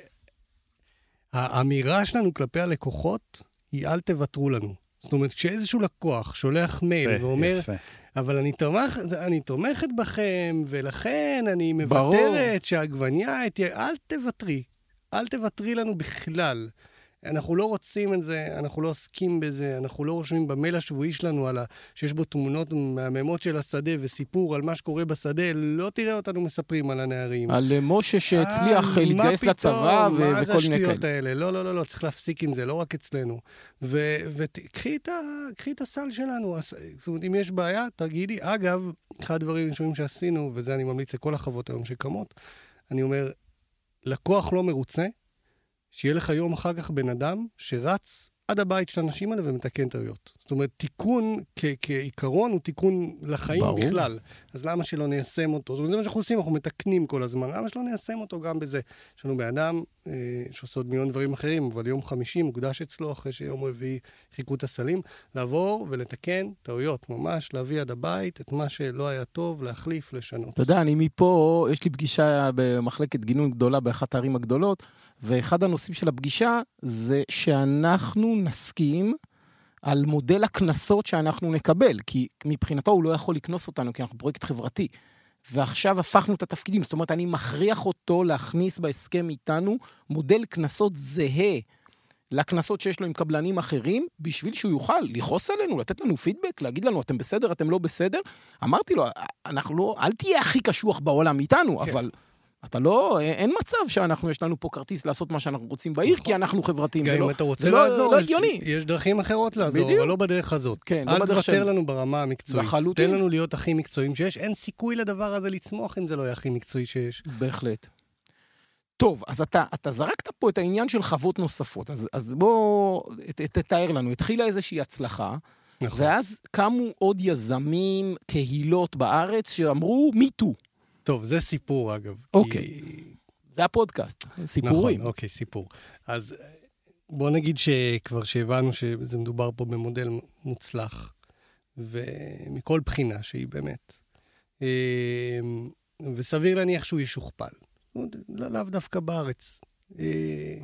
האמירה שלנו כלפי הלקוחות היא אל תוותרו לנו. זאת אומרת, כשאיזשהו לקוח שולח מייל יפה, ואומר, יפה. אבל אני, תומך, אני תומכת בכם, ולכן אני. מוותרת שהעגבנייה. אל תוותרי. אל תוותרי לנו בכלל. אנחנו לא רוצים את זה, אנחנו לא עוסקים בזה, אנחנו לא רושמים במייל השבועי שלנו על ה... שיש בו תמונות מהממות של השדה וסיפור על מה שקורה בשדה, לא תראה אותנו מספרים על הנערים. על משה שהצליח אה, להתגייס מה לצבא? ו- מה זה וכל מיני השטויות כאלה. האלה? לא, לא, לא, לא, צריך להפסיק עם זה, לא רק אצלנו. וקחי את, ה- את הסל שלנו. זאת אומרת, אם יש בעיה, תגידי. אגב, אחד הדברים הראשונים שעשינו, וזה אני ממליץ לכל החוות היום שקמות, אני אומר, לקוח לא מרוצה, שיהיה לך יום אחר כך בן אדם שרץ עד הבית של האנשים האלה ומתקן טעויות. זאת אומרת, תיקון כ- כעיקרון הוא תיקון לחיים ברור. בכלל. אז למה שלא ניישם אותו? זאת אומרת, זה מה שאנחנו עושים, אנחנו מתקנים כל הזמן. למה שלא ניישם אותו גם בזה? יש לנו בן אדם אה, שעושה עוד מיליון דברים אחרים, אבל יום חמישי מוקדש אצלו, אחרי שיום רביעי חיכו את הסלים, לעבור ולתקן טעויות, ממש להביא עד הבית את מה שלא היה טוב, להחליף, לשנות. אתה יודע, אני מפה, יש לי פגישה במחלקת גינון גדולה באחת הערים הגדולות, ואחד הנושאים של הפגישה זה שאנחנו נסכים על מודל הקנסות שאנחנו נקבל, כי מבחינתו הוא לא יכול לקנוס אותנו, כי אנחנו פרויקט חברתי. ועכשיו הפכנו את התפקידים, זאת אומרת, אני מכריח אותו להכניס בהסכם איתנו מודל קנסות זהה לקנסות שיש לו עם קבלנים אחרים, בשביל שהוא יוכל לכעוס עלינו, לתת לנו פידבק, להגיד לנו, אתם בסדר, אתם לא בסדר. אמרתי לו, אנחנו לא, אל תהיה הכי קשוח בעולם איתנו, כן. אבל אתה לא, אין מצב שאנחנו, יש לנו פה כרטיס לעשות מה שאנחנו רוצים בעיר, נכון. כי אנחנו חברתיים. גם אם לא- אתה רוצה זה לא- לעזור, לא יש- דרכים אחרות לעזור. אבל לא בדרך הזאת. כן, לא אל בדרך תוותר של- לנו ברמה המקצועית. לחלוטין. תן לנו להיות הכי מקצועיים שיש. אין סיכוי לדבר הזה לצמוח אם זה לא יהיה הכי מקצועי שיש. בהחלט. טוב, אז אתה, אתה זרקת פה את העניין של חוות נוספות, אז, אז בוא ת- תתאר לנו. התחילה איזושהי הצלחה, נכון. ואז קמו עוד יזמים, קהילות בארץ, שאמרו, me too. טוב, זה סיפור אגב. כי- אוקיי. זה הפודקאסט, סיפורים. נכון, אוקיי, סיפור. אז בוא נגיד שכבר שהבנו שזה מדובר פה במודל מוצלח, ומכל בחינה שהיא באמת. אה, וסביר להניח שהוא ישוכפל. לא- לאו דווקא בארץ. אה,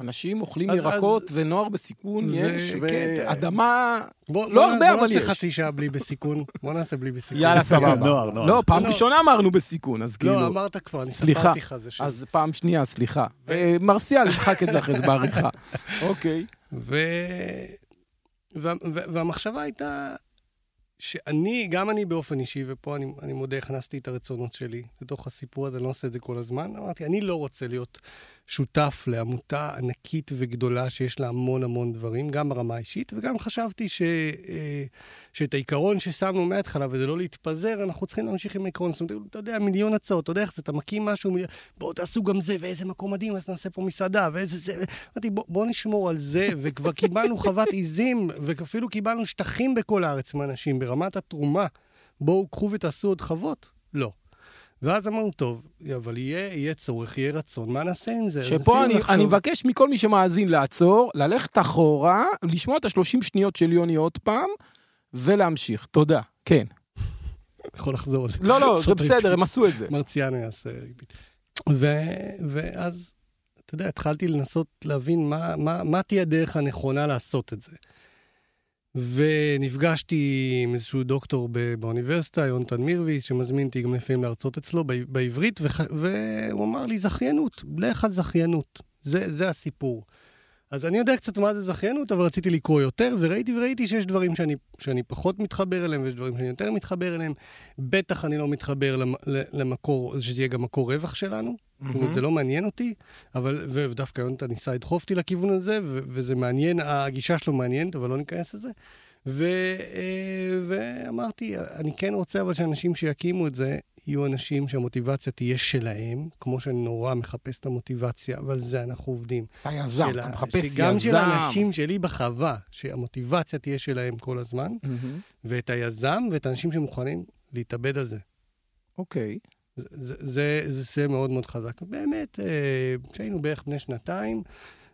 אנשים אוכלים אז- ירקות, אז- ונוער בסיכון ו- יש, כן, ואדמה... בוא, לא בוא, הרבה, בוא אבל נעשה יש. חצי שעה בלי בסיכון. בוא נעשה בלי בסיכון. יאללה, סבבה. נוער, נוער. לא, פעם לא. ראשונה אמרנו בסיכון, אז כאילו... לא, אמרת כבר, אני סליחה. ספרתי לך זה שם. אז פעם שנייה, סליחה. אה, מרסיאל, נמחק את זה אחרי זה בעריכה. אוקיי. והמחשבה הייתה שאני, גם אני באופן אישי, ופה אני, אני מודה, הכנסתי את הרצונות שלי לתוך הסיפור הזה, אני לא עושה את זה כל הזמן. אמרתי, אני לא רוצה להיות שותף לעמותה ענקית וגדולה שיש לה המון המון דברים, גם ברמה האישית, וגם חשבתי ש... אה, שאת העיקרון ששמנו מההתחלה, וזה לא להתפזר, אנחנו צריכים להמשיך עם העיקרון. זאת אומרת, אתה יודע, מיליון הצעות, אתה יודע איך זה, אתה מקים משהו, מיליון... בואו תעשו גם זה, ואיזה מקום מדהים, אז נעשה פה מסעדה, ואיזה זה... אמרתי, בוא, בוא נשמור על זה, וכבר קיבלנו חוות עיזים, ואפילו קיבלנו שטחים בכל הארץ מאנשים, ברמת התרומה. בואו, קחו ותעשו עוד חוות? לא. ואז אמרנו, טוב, אבל יהיה, יהיה צורך, יהיה רצון, מה נעשה עם זה? שפה אני, לחשוב. אני מבקש מכל מי שמאזין לעצור, ללכת אחורה, לשמוע את השלושים שניות של יוני עוד פעם, ולהמשיך. תודה. כן. יכול לחזור על זה. לא, לא, זה בסדר. הם עשו את זה. מרציאנו יעשה. ו- ואז, אתה יודע, התחלתי לנסות להבין מה, מה, מה תהיה הדרך הנכונה לעשות את זה. ונפגשתי עם איזשהו דוקטור באוניברסיטה, יונתן מירביס, שמזמין אותי גם לפעמים להרצות אצלו בעברית, וח- והוא אמר לי, זכיינות, לך על זכיינות. זה, זה הסיפור. אז אני יודע קצת מה זה זכיינות, אבל רציתי לקרוא יותר, וראיתי וראיתי שיש דברים שאני, שאני פחות מתחבר אליהם, ויש דברים שאני יותר מתחבר אליהם. בטח אני לא מתחבר למ, למקור, שזה יהיה גם מקור רווח שלנו. אומרת, זה לא מעניין אותי, אבל, ודווקא יונתן ניסה לדחוף אותי לכיוון הזה, ו- וזה מעניין, הגישה שלו מעניינת, אבל לא ניכנס לזה. ו- אה, ואמרתי, אני כן רוצה אבל שאנשים שיקימו את זה, יהיו אנשים שהמוטיבציה תהיה שלהם, כמו שאני נורא מחפש את המוטיבציה, ועל זה אנחנו עובדים. אתה יזם, אתה מחפש יזם. שגם של האנשים שלי בחווה, שהמוטיבציה תהיה שלהם כל הזמן, מהמם. ואת היזם ואת האנשים שמוכנים להתאבד על זה. אוקיי. זה, זה, זה, זה, זה מאוד מאוד חזק. באמת, אה, כשהיינו בערך בני שנתיים,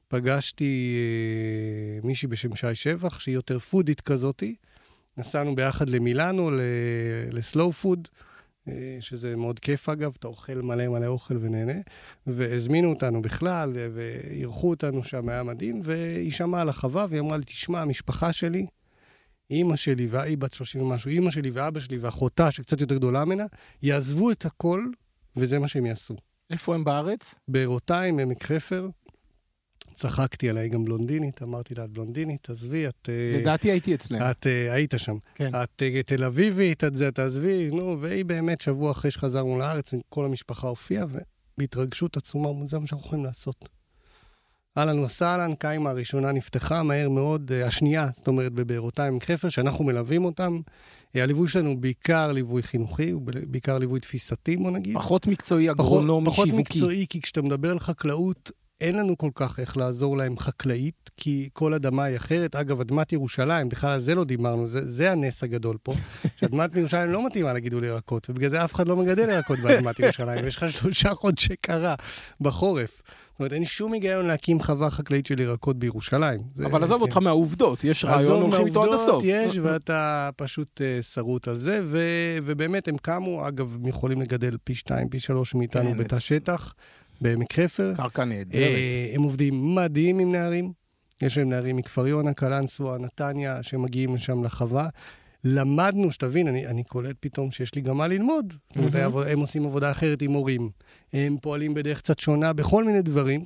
פגשתי אה, מישהי בשם שי שבח, שהיא יותר פודית כזאתי. נסענו ביחד למילאנו, לסלואו פוד, אה, שזה מאוד כיף אגב, אתה אוכל מלא מלא אוכל ונהנה. והזמינו אותנו בכלל, ואירחו אותנו שם, היה מדהים, והיא שמעה על החווה, והיא אמרה לי, תשמע, המשפחה שלי, אימא שלי, והיא בת 30 ומשהו, אימא שלי ואבא שלי ואחותה, שקצת יותר גדולה ממנה, יעזבו את הכל, וזה מה שהם יעשו. איפה הם בארץ? בארותיים, עמק חפר, צחקתי עליי גם בלונדינית, אמרתי לה, את בלונדינית, עזבי, את... אה, לדעתי הייתי אצלם. את אה, היית שם. כן. את אה, תל אביבית, את זה, תעזבי, נו, והיא באמת, שבוע אחרי שחזרנו לארץ, כל המשפחה הופיעה, ובהתרגשות עצומה, זה מה שאנחנו יכולים לעשות. אהלן וסהלן, קיימה הראשונה נפתחה מהר מאוד, אה, השנייה, זאת אומרת, בבארותיים עמק חפר, שאנחנו מלווים אותם. אה, הליווי שלנו הוא בעיקר ליווי חינוכי, הוא בעיקר ליווי תפיסתי, בוא נגיד. פחות מקצועי, פחות, אגרונומי, פחות שיווקי. מקצועי, כי כשאתה מדבר על חקלאות, אין לנו כל כך איך לעזור להם חקלאית, כי כל אדמה היא אחרת. אגב, אדמת ירושלים, בכלל על זה לא דיברנו, זה, זה הנס הגדול פה, שאדמת ירושלים לא מתאימה לגידול ירקות, ובגלל זה אף אחד לא מגדל ירקות באדמת ירושלים, ויש לך שלושה חודשי קרה בחורף. זאת אומרת, אין שום היגיון להקים חווה חקלאית של ירקות בירושלים. אבל עזוב כן. אותך מהעובדות, יש רעיון, הולכים איתו עד הסוף. יש, ואתה פשוט uh, שרוט על זה, ובאמת הם קמו, אגב, הם יכולים לגדל פי שתיים, פי שלוש מאיתנו בתא שטח, בעמק חפר. קרקע נהדרת. אה, הם עובדים מדהים עם נערים. יש להם נערים מכפר יונה, קלנסווה, נתניה, שמגיעים לשם לחווה. למדנו, שתבין, אני, אני קולט פתאום שיש לי גם מה ללמוד. זאת אומרת. הם עושים עבודה אחרת עם מורים. הם פועלים בדרך קצת שונה בכל מיני דברים.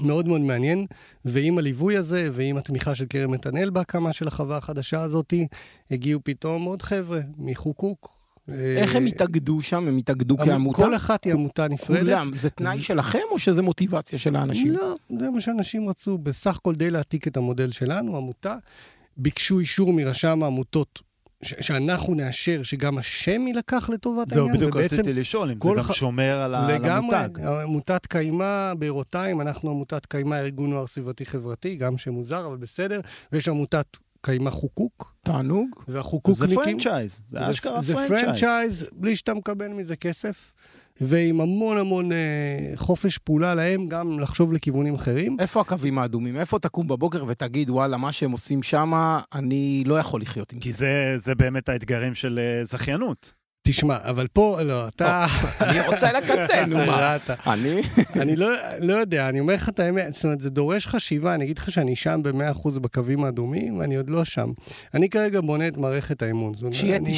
מאוד מאוד מעניין, ועם הליווי הזה, ועם התמיכה של קרן נתנאל בהקמה של החווה החדשה הזאת, הגיעו פתאום עוד חבר'ה מחוקוק. איך הם התאגדו שם? הם התאגדו כעמותה? כל אחת היא עמותה נפרדת. כולם. זה תנאי שלכם או שזה מוטיבציה של האנשים? לא, זה מה שאנשים רצו. בסך הכל די להעתיק את המודל שלנו, עמותה. ביקשו אישור מרשם העמותות, ש- שאנחנו נאשר שגם השם יילקח לטובת זהו, העניין. בדיוק ובעצם רציתי לשאול, אם זה גם ח- שומר על ה- על לגמרי, המותג. עמותת קיימה בארותיים, אנחנו עמותת קיימה ארגון נוער סביבתי חברתי, גם שם מוזר, אבל בסדר. ויש עמותת קיימה חוקוק, תענוג. זה והחוקוקניקים... franchise, זה אשכרה זה franchise. franchise בלי שאתה מקבל מזה כסף, ועם המון המון אה, חופש פעולה להם גם לחשוב לכיוונים אחרים. איפה הקווים האדומים? איפה תקום בבוקר ותגיד, וואלה, מה שהם עושים שם, אני לא יכול לחיות עם כי זה. זה, זה באמת האתגרים של אה, זכיינות. תשמע, אבל פה, לא, אתה... אני רוצה לקצה, נו מה. אני? אני לא, לא יודע, אני אומר לך את האמת, זאת אומרת, זה דורש חשיבה, אני אגיד לך שאני שם ב-100% בקווים האדומים, ואני עוד לא שם. אני כרגע בונה את מערכת האמון. שיהיה אני-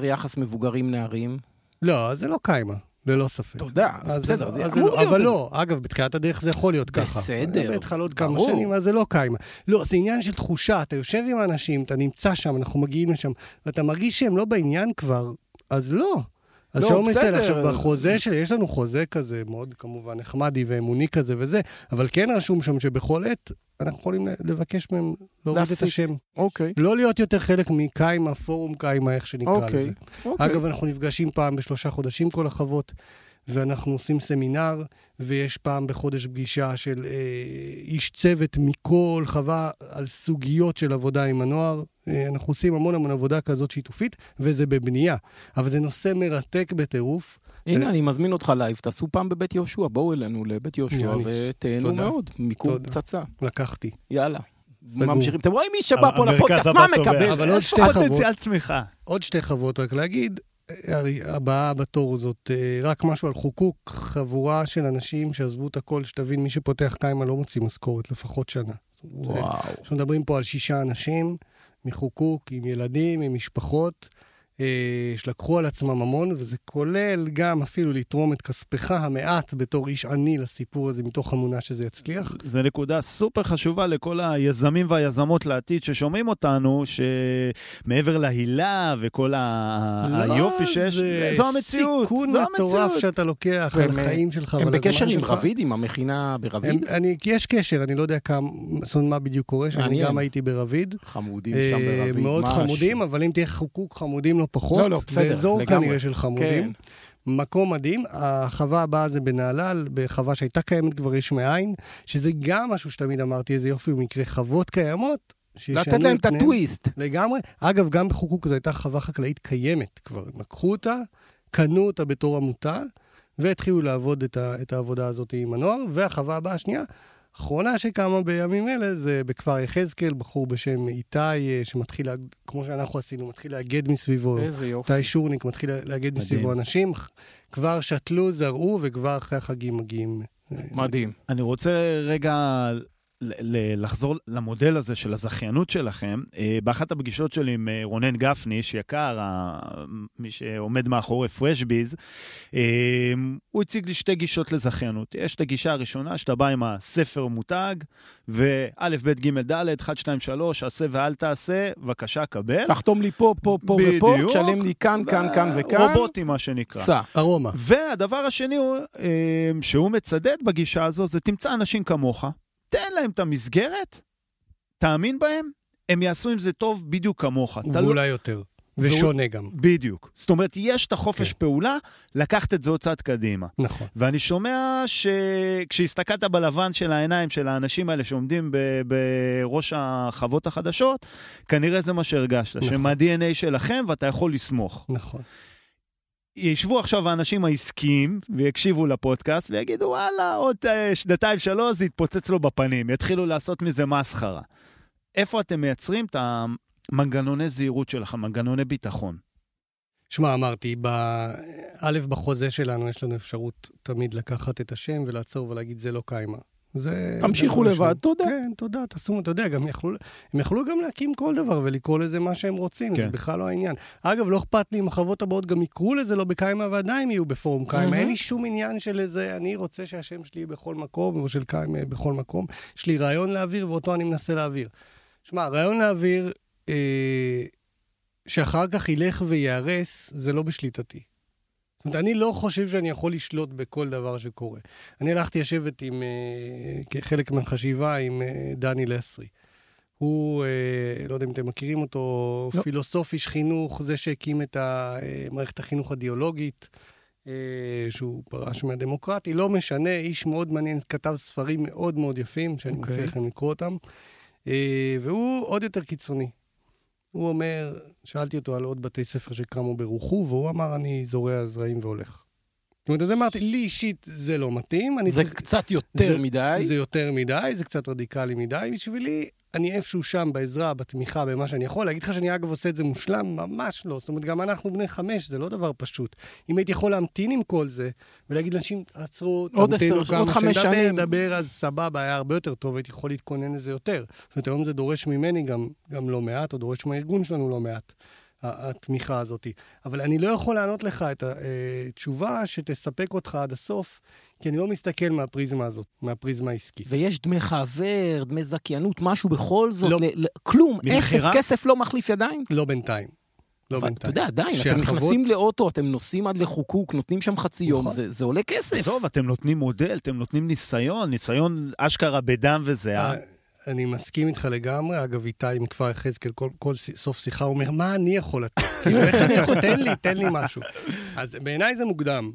90-10 יחס מבוגרים-נערים. לא, זה לא קיימה, ללא ספק. תודה, אז בסדר, זה אמור להיות. אבל לא, אגב, בתחילת הדרך זה יכול להיות ככה. בסדר, אני בטח עוד כמה. שנים, אז זה לא קיימה. לא, זה עניין של תחושה, אתה יושב עם האנשים, אתה נמצא שם, אנחנו מגיעים לשם, ואתה מרגיש שהם לא בעניין כבר, אז לא. אז לא, שלום ישראל, בסדר. עכשיו בחוזה שלי, יש לנו חוזה כזה, מאוד כמובן נחמדי ואמוני כזה וזה, אבל כן רשום שם שבכל עת אנחנו יכולים לבקש מהם להוריד את להפסיק. השם. אוקיי. לא להיות יותר חלק מקיימה, פורום קיימה, איך שנקרא אוקיי. לזה. אוקיי. אגב, אנחנו נפגשים פעם בשלושה חודשים כל החוות, ואנחנו עושים סמינר, ויש פעם בחודש פגישה של אה, איש צוות מכל חווה על סוגיות של עבודה עם הנוער. אה, אנחנו עושים המון המון עבודה כזאת שיתופית, וזה בבנייה. אבל זה נושא מרתק בטירוף. הנה, אני מזמין אותך live, תעשו פעם בבית יהושע, בואו אלינו לבית יהושע ותהנו. מאוד, מיקום תודה. פצצה. לקחתי. יאללה. ממשיכים. אתם רואים מי שבא פה לפודקאסט, מה. מקבל? אבל עוד יש שתי פה חוות. פוטנציאל צמיחה. עוד שתי חוות, רק להגיד, אה, הבאה בתור זאת אה, רק משהו על חוקוק, חבורה של אנשים שעזבו את הכל, שתבין, מי שפותח קיימה לא מוציא משכורת, לפחות שנה. וואו. אנחנו מדברים פה על שישה אנשים מחוקוק, עם ילדים, עם משפחות, שלקחו על עצמם המון, וזה כולל גם אפילו לתרום את כספך המעט בתור איש עני לסיפור הזה, מתוך אמונה שזה יצליח. זו נקודה סופר חשובה לכל היזמים והיזמות לעתיד ששומעים אותנו, שמעבר להילה וכל ה... היופי שיש, לא, זה זו המציאות, סיכון זו מטורף המציאות. שאתה לוקח על והם, החיים שלך הם ועל הזמן בקשר עם שלך. רביד, עם המכינה ברביד? הם, אני, כי יש קשר, אני לא יודע כמה, זאת אומרת, מה בדיוק קורה שם, אני מעניין. גם הייתי ברביד. חמודים אה, שם ברביד. מאוד ממש. חמודים, אבל אם תהיה חוקוק חמודים לא פחות, לא, לא, בסדר, זה אזור לגמרי. כנראה של חמודים. כן. מקום מדהים. החווה הבאה זה בנהלל, בחווה שהייתה קיימת כבר יש מאין, שזה גם משהו שתמיד אמרתי, איזה יופי במקרה, חוות קיימות. לתת להם את. הטוויסט. לגמרי. אגב, גם בחוקוק זו הייתה חווה חקלאית קיימת כבר. הם לקחו אותה, קנו אותה בתור עמותה, והתחילו לעבוד את, ה, את העבודה הזאת עם הנוער. והחווה הבאה השנייה, האחרונה שקמה בימים אלה, זה בכפר יחזקאל, בחור בשם איתי, אה, שמתחיל, כמו שאנחנו עשינו, מתחיל לאגד מסביבו. איזה יופי. איתי שורניק מתחיל לאגד מדהים. מסביבו אנשים, כבר שתלו, זרעו, וכבר אחרי החגים מגיעים. אה, מדהים. אני רוצה רגע לחזור למודל הזה של הזכיינות שלכם. אה, באחת הפגישות שלי עם אה, רונן גפני, איש יקר, ה- מי שעומד מאחורי פרשביז, אה, הוא הציג לי שתי גישות לזכיינות. יש את הגישה הראשונה, שאתה בא עם הספר מותג, וא', ב', ג', ד', 1, 2, 3, עשה ואל תעשה, בבקשה, קבל. תחתום לי פה, פה, פה ופה, בדיוק. תשלם לי כאן, כאן, כאן וכאן. רובוטי, מה שנקרא. סע. ארומה. והדבר השני הוא, שהוא מצדד בגישה הזו, זה תמצא אנשים כמוך, תן להם את המסגרת, תאמין בהם, הם יעשו עם זה טוב בדיוק כמוך. לא- ואולי יותר. והוא- ושונה גם. בדיוק. זאת אומרת, יש את החופש כן. פעולה, לקחת את זה עוד צעד קדימה. נכון. ואני שומע שכשהסתכלת בלבן של העיניים של האנשים האלה שעומדים ב- בראש החוות החדשות, כנראה זה מה שהרגשת, נכון. שמה-DNA שלכם ואתה יכול לסמוך. נכון. ישבו עכשיו האנשים העסקיים ויקשיבו לפודקאסט ויגידו, וואלה, עוד אה, שנתיים, שלוש, זה יתפוצץ לו בפנים, יתחילו לעשות מזה מסחרה. איפה אתם מייצרים את המנגנוני זהירות שלכם, מנגנוני ביטחון? שמע, אמרתי, באלף בחוזה שלנו יש לנו אפשרות תמיד לקחת את השם ולעצור ולהגיד זה לא קיימה. זה... תמשיכו לבד. תודה. כן, תודה, תעשו, אתה יודע, גם יכלו, הם יכלו גם להקים כל דבר ולקרוא לזה מה שהם רוצים, כן. זה בכלל לא העניין. אגב, לא אכפת לי אם החוות הבאות גם יקראו לזה לא בקיימה ועדיין יהיו בפורום קיימה. מהמם. אין לי שום עניין של איזה, אני רוצה שהשם שלי יהיה בכל מקום, או של קיימה בכל מקום. יש לי רעיון להעביר ואותו אני מנסה להעביר. שמע, רעיון להעביר אה, שאחר כך ילך וייהרס, זה לא בשליטתי. זאת אומרת, אני לא חושב שאני יכול לשלוט בכל דבר שקורה. אני הלכתי לשבת עם, אה, כחלק מהחשיבה עם אה, דני לסרי. הוא, אה, לא יודע אם אתם מכירים אותו, לא. פילוסוף איש חינוך, זה שהקים את מערכת החינוך הדיאולוגית, שהוא פרש מהדמוקרטי, לא משנה, איש מאוד מעניין, כתב ספרים מאוד מאוד יפים, שאני אוקיי. מציע לכם לקרוא אותם, והוא עוד יותר קיצוני. הוא אומר, שאלתי אותו על עוד בתי ספר שקמו ברוחו, והוא אמר, אני זורע זרעים והולך. זאת אומרת, אז אמרתי, לי אישית זה לא מתאים, זה צריך... קצת יותר זה- מדי. זה יותר מדי, זה קצת רדיקלי מדי בשבילי. אני איפשהו שם בעזרה, בתמיכה, במה שאני יכול. להגיד לך שאני אגב עושה את זה מושלם? ממש לא. זאת אומרת, גם אנחנו בני חמש, זה לא דבר פשוט. אם הייתי יכול להמתין עם כל זה, ולהגיד לאנשים, עצרו, תמתינו כמה עוד חמש שנדבר, שנים. דבר, אז סבבה, היה הרבה יותר טוב, הייתי יכול להתכונן לזה יותר. זאת אומרת, היום זה דורש ממני גם, גם לא מעט, או דורש מהארגון שלנו לא מעט. ה- התמיכה הזאת. אבל אני לא יכול לענות לך את התשובה שתספק אותך עד הסוף, כי אני לא מסתכל מהפריזמה הזאת, מהפריזמה העסקית. ויש דמי חבר, דמי זכיינות, משהו בכל זאת, לא. ל- ל- כלום, אפס? כסף לא מחליף ידיים. לא בינתיים. לא בינתיים. אתה יודע, עדיין, אתם שהחוות- נכנסים לאוטו, אתם נוסעים עד לחוקוק, נותנים שם חצי יום, נכון. זה זה עולה כסף. עזוב, אתם נותנים מודל, אתם נותנים ניסיון, ניסיון אשכרה בדם וזיעה. אני מסכים איתך לגמרי. אגב, איתי מכפר יחזקאל, כל, כל סוף שיחה הוא אומר, מה אני יכול לתת? כאילו, איך אני יכול? תן לי, תן לי משהו. אז בעיניי זה מוקדם.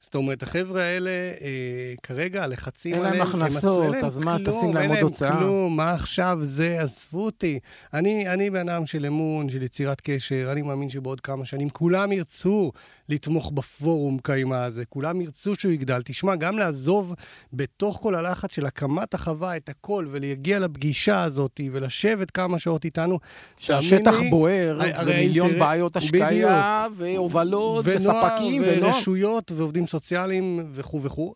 זאת אומרת, החבר'ה האלה, אה, כרגע הלחצים אין להם עליהם, הכנסות, אין להם אז מה, תשים להם אין עוד להם הוצאה? כלום, מה עכשיו זה, עזבו אותי. אני, אני בן אדם של אמון, של יצירת קשר, אני מאמין שבעוד כמה שנים כולם ירצו לתמוך בפורום קיימה הזה, כולם ירצו שהוא יגדל. תשמע, גם לעזוב בתוך כל הלחץ של הקמת החווה את הכל, ולהגיע לפגישה הזאת, ולשבת כמה שעות איתנו, שהשטח לי, בוער, הרי ומיליון האינטרס- בעיות השקיה, והובלות, וספקים, ונוער. ורשויות, ועובדים סוציאליים, וכו' וכו'.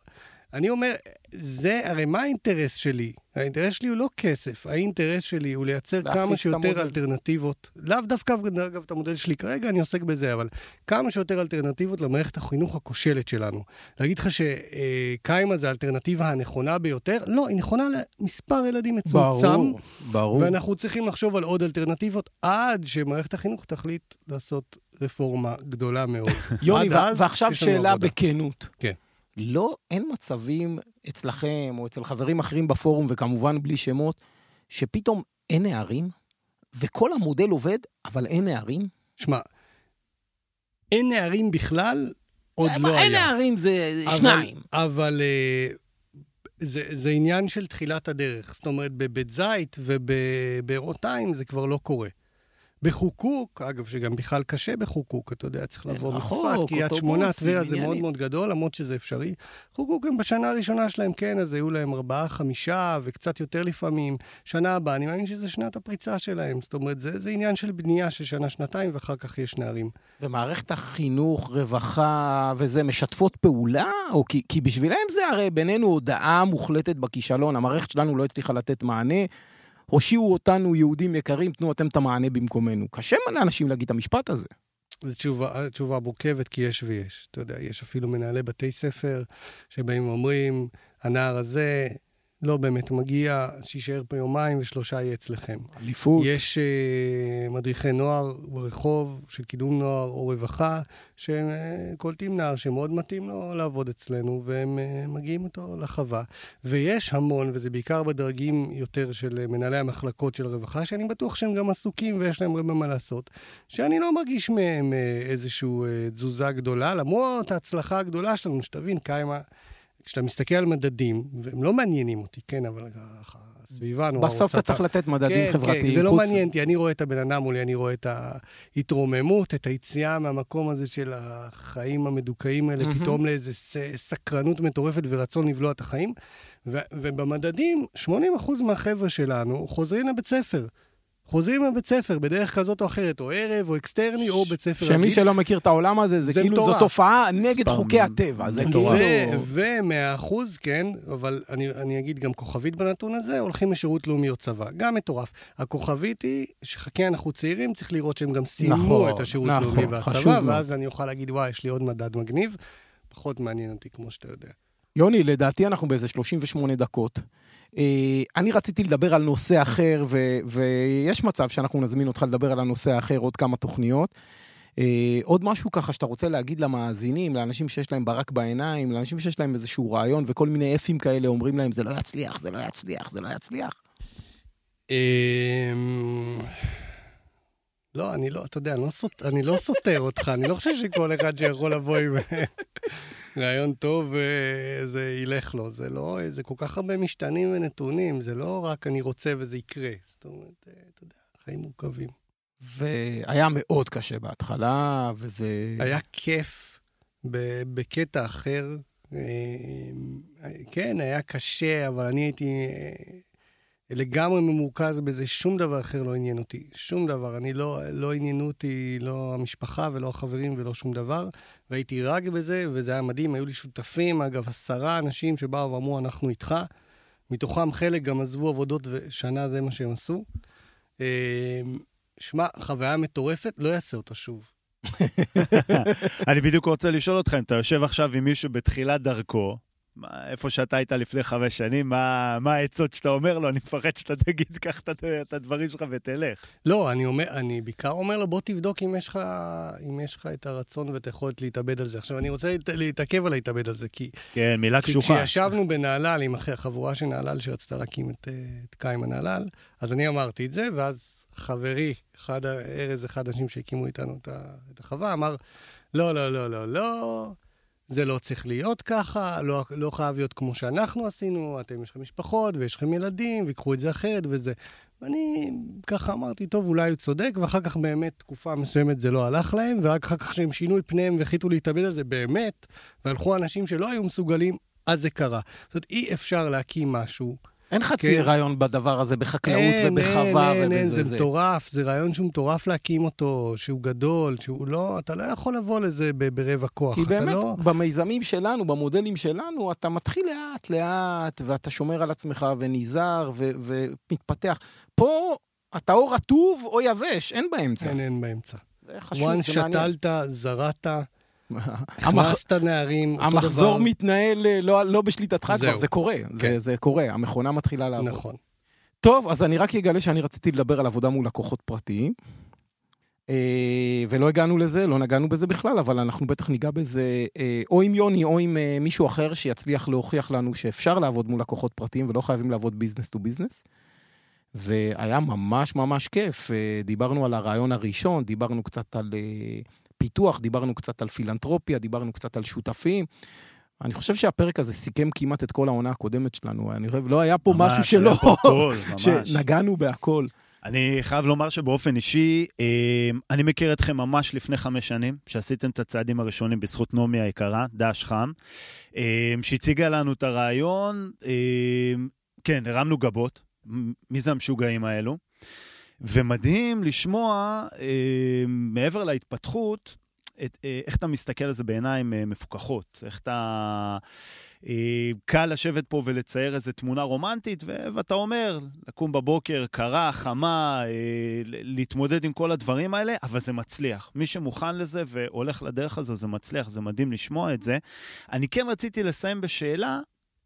אני אומר, זה, הרי מה האינטרס שלי? האינטרס שלי הוא לא כסף, האינטרס שלי הוא לייצר כמה שיותר המודל. אלטרנטיבות. לאו דווקא, אגב, את המודל שלי כרגע, אני עוסק בזה, אבל כמה שיותר אלטרנטיבות למערכת החינוך הכושלת שלנו. להגיד לך שקיימה זה האלטרנטיבה הנכונה ביותר? לא, היא נכונה למספר ילדים מצומצם. ברור, ברור. ואנחנו צריכים לחשוב על עוד אלטרנטיבות עד שמערכת החינוך תחליט לעשות רפורמה גדולה מאוד. יוני, ועכשיו שאלה. בכנות. כן. לא, אין מצבים אצלכם או אצל חברים אחרים בפורום, וכמובן בלי שמות, שפתאום אין נערים, וכל המודל עובד, אבל אין נערים? שמע, אין נערים בכלל, עוד לא היה. אין נערים, זה אבל- שניים. אבל אה, זה, זה עניין של תחילת הדרך. זאת אומרת, בבית זית ובבארותיים זה כבר לא קורה. בחוקוק, אגב, שגם בכלל קשה בחוקוק, אתה יודע, צריך לבוא מצפת, קריית שמונה, טבריה זה מאוד. מאוד גדול, למרות שזה אפשרי. חוקוק הם בשנה הראשונה שלהם, כן, אז היו להם ארבעה, חמישה, וקצת יותר לפעמים. שנה הבאה, אני מאמין שזה שנת הפריצה שלהם. זאת אומרת, זה, זה עניין של בנייה של שנה, שנתיים, ואחר כך יש נערים. ומערכת החינוך, רווחה וזה, משתפות פעולה? או כי, כי בשבילם זה הרי בינינו הודעה מוחלטת בכישלון. המערכת שלנו לא הצליחה לתת מענה. הושיעו אותנו, יהודים יקרים, תנו אתם את המענה במקומנו. קשה לאנשים להגיד את המשפט הזה. זו תשובה, תשובה מורכבת, כי יש ויש. אתה יודע, יש אפילו מנהלי בתי ספר שבאים ואומרים, הנער הזה לא באמת מגיע, שיישאר פה יומיים ושלושה יהיה אצלכם. אליפות. יש uh, מדריכי נוער ברחוב של קידום נוער או רווחה, שהם uh, קולטים נער שמאוד מתאים לו לעבוד אצלנו, והם uh, מגיעים אותו לחווה. ויש המון, וזה בעיקר בדרגים יותר של uh, מנהלי המחלקות של הרווחה, שאני בטוח שהם גם עסוקים ויש להם הרבה מה לעשות, שאני לא מרגיש מהם uh, איזושהי uh, תזוזה גדולה, למרות ההצלחה הגדולה שלנו, שתבין, קיימה... כשאתה מסתכל על מדדים, והם לא מעניינים אותי, כן, אבל הסביבה נורא רוצה... בסוף אתה צריך לתת מדדים כן, חברתיים. כן, זה לא מעניין אותי, אני רואה את הבן אדם מולי, אני רואה את ההתרוממות, את היציאה מהמקום הזה של החיים המדוכאים האלה, מהמם. פתאום לאיזו סקרנות מטורפת ורצון לבלוע את החיים. ו- ובמדדים, 80% מהחבר'ה שלנו חוזרים לבית ספר. חוזרים לבית ספר בדרך כזאת או אחרת, או ערב, או אקסטרני, או בית ספר שמי שלא מכיר את העולם הזה, זה זה כאילו, זו. תופעה נגד ספאם. חוקי הטבע. זה מטורף. כאילו... ומאה אחוז, כן, אבל אני, אני אגיד גם כוכבית בנתון הזה, הולכים לשירות לאומי או צבא. גם מטורף. הכוכבית היא שחכה, אנחנו צעירים, צריך לראות שהם גם סיימו נכון, את השירות נכון, הלאומי חשוב והצבא. ואז אני אוכל להגיד, וואי, יש לי עוד מדד מגניב. פחות מעניין אותי, כמו שאתה יודע. יוני, לדעתי אנחנו באיזה 38 דקות. אה, אני רציתי לדבר על נושא אחר, ו- ויש מצב שאנחנו נזמין אותך לדבר על הנושא האחר עוד כמה תוכניות. אה, עוד משהו ככה שאתה רוצה להגיד למאזינים, לאנשים שיש להם ברק בעיניים, לאנשים שיש להם איזשהו רעיון וכל מיני אפים כאלה אומרים להם זה לא יצליח, זה לא יצליח, זה לא יצליח. אמ, לא, אני לא, אתה יודע, לא, אני לא סותר אותך, אני לא חושב שכל אחד שיכול לבוא עם רעיון טוב, אה, זה ילך לו. זה לא, זה כל כך הרבה משתנים ונתונים, זה לא רק אני רוצה וזה יקרה. זאת אומרת, אה, אתה יודע, חיים מורכבים. והיה מאוד קשה בהתחלה, וזה... היה כיף בקטע אחר. אה, כן, היה קשה, אבל אני הייתי לגמרי ממורכז בזה, שום דבר אחר לא עניין אותי. שום דבר. אני לא, לא עניינו אותי לא המשפחה ולא החברים ולא שום דבר, והייתי רק בזה, וזה היה מדהים. היו לי שותפים, אגב, עשרה אנשים שבאו ואמרו, אנחנו איתך. מתוכם חלק גם עזבו עבודות, ושנה זה מה שהם עשו. אה, שמע, חוויה מטורפת, לא אעשה אותה שוב. אני בדיוק רוצה לשאול אותך, אם אתה יושב עכשיו עם מישהו בתחילת דרכו, מה, איפה שאתה היית לפני חמש שנים, מה, מה העצות שאתה אומר לו? אני מפחד שאתה תגיד, קח את, הדברים שלך ותלך. לא, אני אומר, אני בעיקר אומר לו, בוא תבדוק אם יש לך, אם יש לך את הרצון ואת היכולת להתאבד על זה. עכשיו, אני רוצה להת- להתעכב על להתאבד על זה, כי, כן, מילה כי קשוחה. כשישבנו בנהלל עם החבורה של נהלל שרצתה להקים את, את קיים הנהלל, אז אני אמרתי את זה, ואז חברי, אחד, ארז, אחד האנשים שהקימו איתנו את, החווה, אמר, לא, לא, לא, לא, לא, זה לא צריך להיות ככה, לא, לא חייב להיות כמו שאנחנו עשינו, אתם יש לכם משפחות ויש לכם ילדים, ויקחו את זה אחרת וזה. ואני ככה אמרתי, טוב, אולי הוא צודק, ואחר כך באמת, תקופה מסוימת זה לא הלך להם, ורק אחר כך שהם שינו את פניהם והחליטו להתאבד על זה באמת, והלכו אנשים שלא היו מסוגלים, אז זה קרה. זאת אומרת, אי אפשר להקים משהו. אין חצי כן. רעיון בדבר הזה בחקלאות אין, ובחווה אין, אין, אין, ובזה. זה מטורף, זה רעיון שהוא מטורף להקים אותו, שהוא גדול, שהוא לא, אתה לא יכול לבוא לזה ברבע כוח. כי באמת, לא... במיזמים שלנו, במודלים שלנו, אתה מתחיל לאט-לאט, ואתה שומר על עצמך ונזהר ו- ומתפתח. פה אתה או רטוב או יבש, אין באמצע. אין, אין באמצע. זה חשוב, once זה מעניין. שתלת, זרעת, הכנסת נערים, אותו דבר. המחזור מתנהל אה, לא, לא בשליטתך כבר. זה קורה, זה, כן. זה קורה, המכונה מתחילה לעבוד. נכון. טוב, אז אני רק אגלה שאני רציתי לדבר על עבודה מול לקוחות פרטיים. אה, ולא הגענו לזה, לא נגענו בזה בכלל, אבל אנחנו בטח ניגע בזה אה, או עם יוני או עם מישהו אחר שיצליח להוכיח לנו שאפשר לעבוד מול לקוחות פרטיים ולא חייבים לעבוד business to business. והיה ממש ממש כיף. דיברנו על הרעיון הראשון, דיברנו קצת על פיתוח, דיברנו קצת על פילנטרופיה, דיברנו קצת על שותפים. אני חושב שהפרק הזה סיכם כמעט את כל העונה הקודמת שלנו. אני חושב, לא היה פה ממש, משהו שלא... היה פה הכל, ממש. שנגענו בהכל. אני חייב לומר שבאופן אישי, אה, אני מכיר אתכם ממש לפני חמש שנים, שעשיתם את הצעדים הראשונים בזכות נעמי היקרה, דש חם, אה, שהציגה לנו את הרעיון. אה, כן, הרמנו גבות, מי זה המשוגעים האלו? ומדהים לשמוע, אה, מעבר להתפתחות, את, אה, איך אתה מסתכל על זה בעיניים אה, מפוקחות, איך אתה... אה, קל לשבת פה ולצייר איזו תמונה רומנטית, ו- ואתה אומר, לקום בבוקר, קרה, חמה, אה, להתמודד עם כל הדברים האלה, אבל זה מצליח. מי שמוכן לזה והולך לדרך הזו, זה מצליח, זה מדהים לשמוע את זה. אני כן רציתי לסיים בשאלה,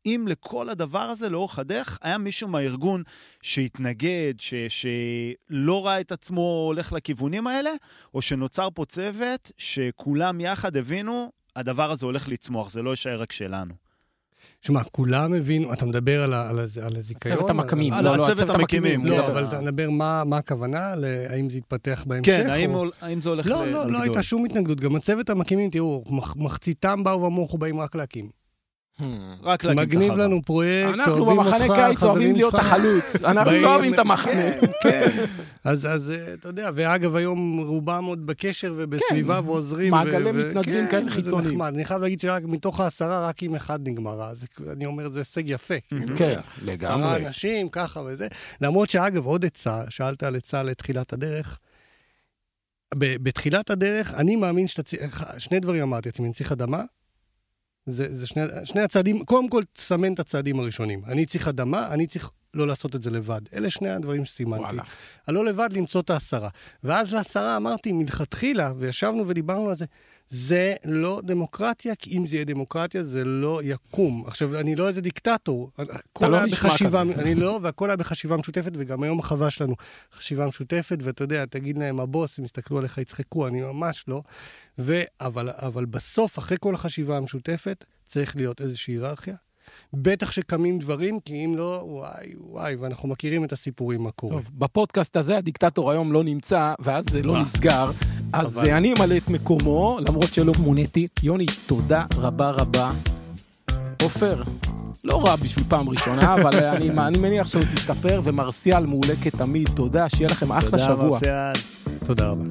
אם לכל הדבר הזה, לאורך הדרך, היה מישהו מהארגון שהתנגד, ש- שלא ראה את עצמו הולך לכיוונים האלה, או שנוצר פה צוות שכולם יחד הבינו, הדבר הזה הולך לצמוח, זה לא יישאר רק שלנו. שמע, כולם הבינו, אתה מדבר על, ה- על, על הזיכיון? צוות המקימים, על לא, לא, הצוות הצוות המקימים. לא, כן. אבל אתה מדבר מה, מה הכוונה, האם זה יתפתח בהמשך? כן, האם, או... האם זה הולך לא, ל- לא, לא לגדול? הייתה שום התנגדות. גם הצוות המקימים, תראו, מח, מחציתם באו ואמרו, אנחנו באים רק להקים. רק להגיד את מגניב החווה. לנו פרויקט, אנחנו אוהבים אותך, במחנה קיץ אוהבים להיות שלך. החלוץ. אנחנו לא אוהבים את המחנה. כן, כן. אז, אז אה, אתה יודע, ואגב, היום רובם עוד בקשר ובסביבה ועוזרים. כן. מעגלי ו- ו- מתנדבים כן, כאלה וזה חיצוניים. נחמד. אני חייב להגיד שרק מתוך העשרה, רק עם אחד נגמר. אז אני אומר, זה הישג יפה. כאילו, כן, עשרה לגמרי. אנשים, ככה וזה. למרות שאגב, עוד עצה, שאלת על עצה לתחילת הדרך. בתחילת הדרך, אני מאמין שאתה צריך, שני דברים אמרתי לעצמי, אני צריך אדמה. זה, זה שני, שני הצעדים, קודם כל תסמן את הצעדים הראשונים. אני צריך אדמה, אני צריך לא לעשות את זה לבד. אלה שני הדברים שסימנתי. וואלה. הלא לבד למצוא את העשרה. ואז לעשרה אמרתי מלכתחילה, וישבנו ודיברנו על זה, זה לא דמוקרטיה, כי אם זה יהיה דמוקרטיה, זה לא יקום. עכשיו, אני לא איזה דיקטטור. הכל לא נשמע בחשיבה, כזה. אני לא, והכל היה בחשיבה משותפת, וגם היום החווה שלנו חשיבה משותפת, ואתה יודע, תגיד להם, הבוס, הם יסתכלו עליך, יצחקו, אני ממש לא. ו, אבל, אבל בסוף, אחרי כל החשיבה המשותפת, צריך להיות איזושהי היררכיה. בטח שקמים דברים, כי אם לא, וואי, וואי, ואנחנו מכירים את הסיפורים, מה קורה. טוב, בפודקאסט הזה הדיקטטור היום לא נמצא, ואז זה לא. נסגר. אז חבל. אה, אני אמלא את מקומו, למרות שלא מוניתי. יוני, תודה רבה רבה. עופר, לא רע בשביל פעם ראשונה, אבל אה, אני אני מניח שהוא תשתפר, ומרסיאל מעולה כתמיד. תודה, שיהיה לכם אחלה תודה, שבוע. מרסיאל. תודה רבה.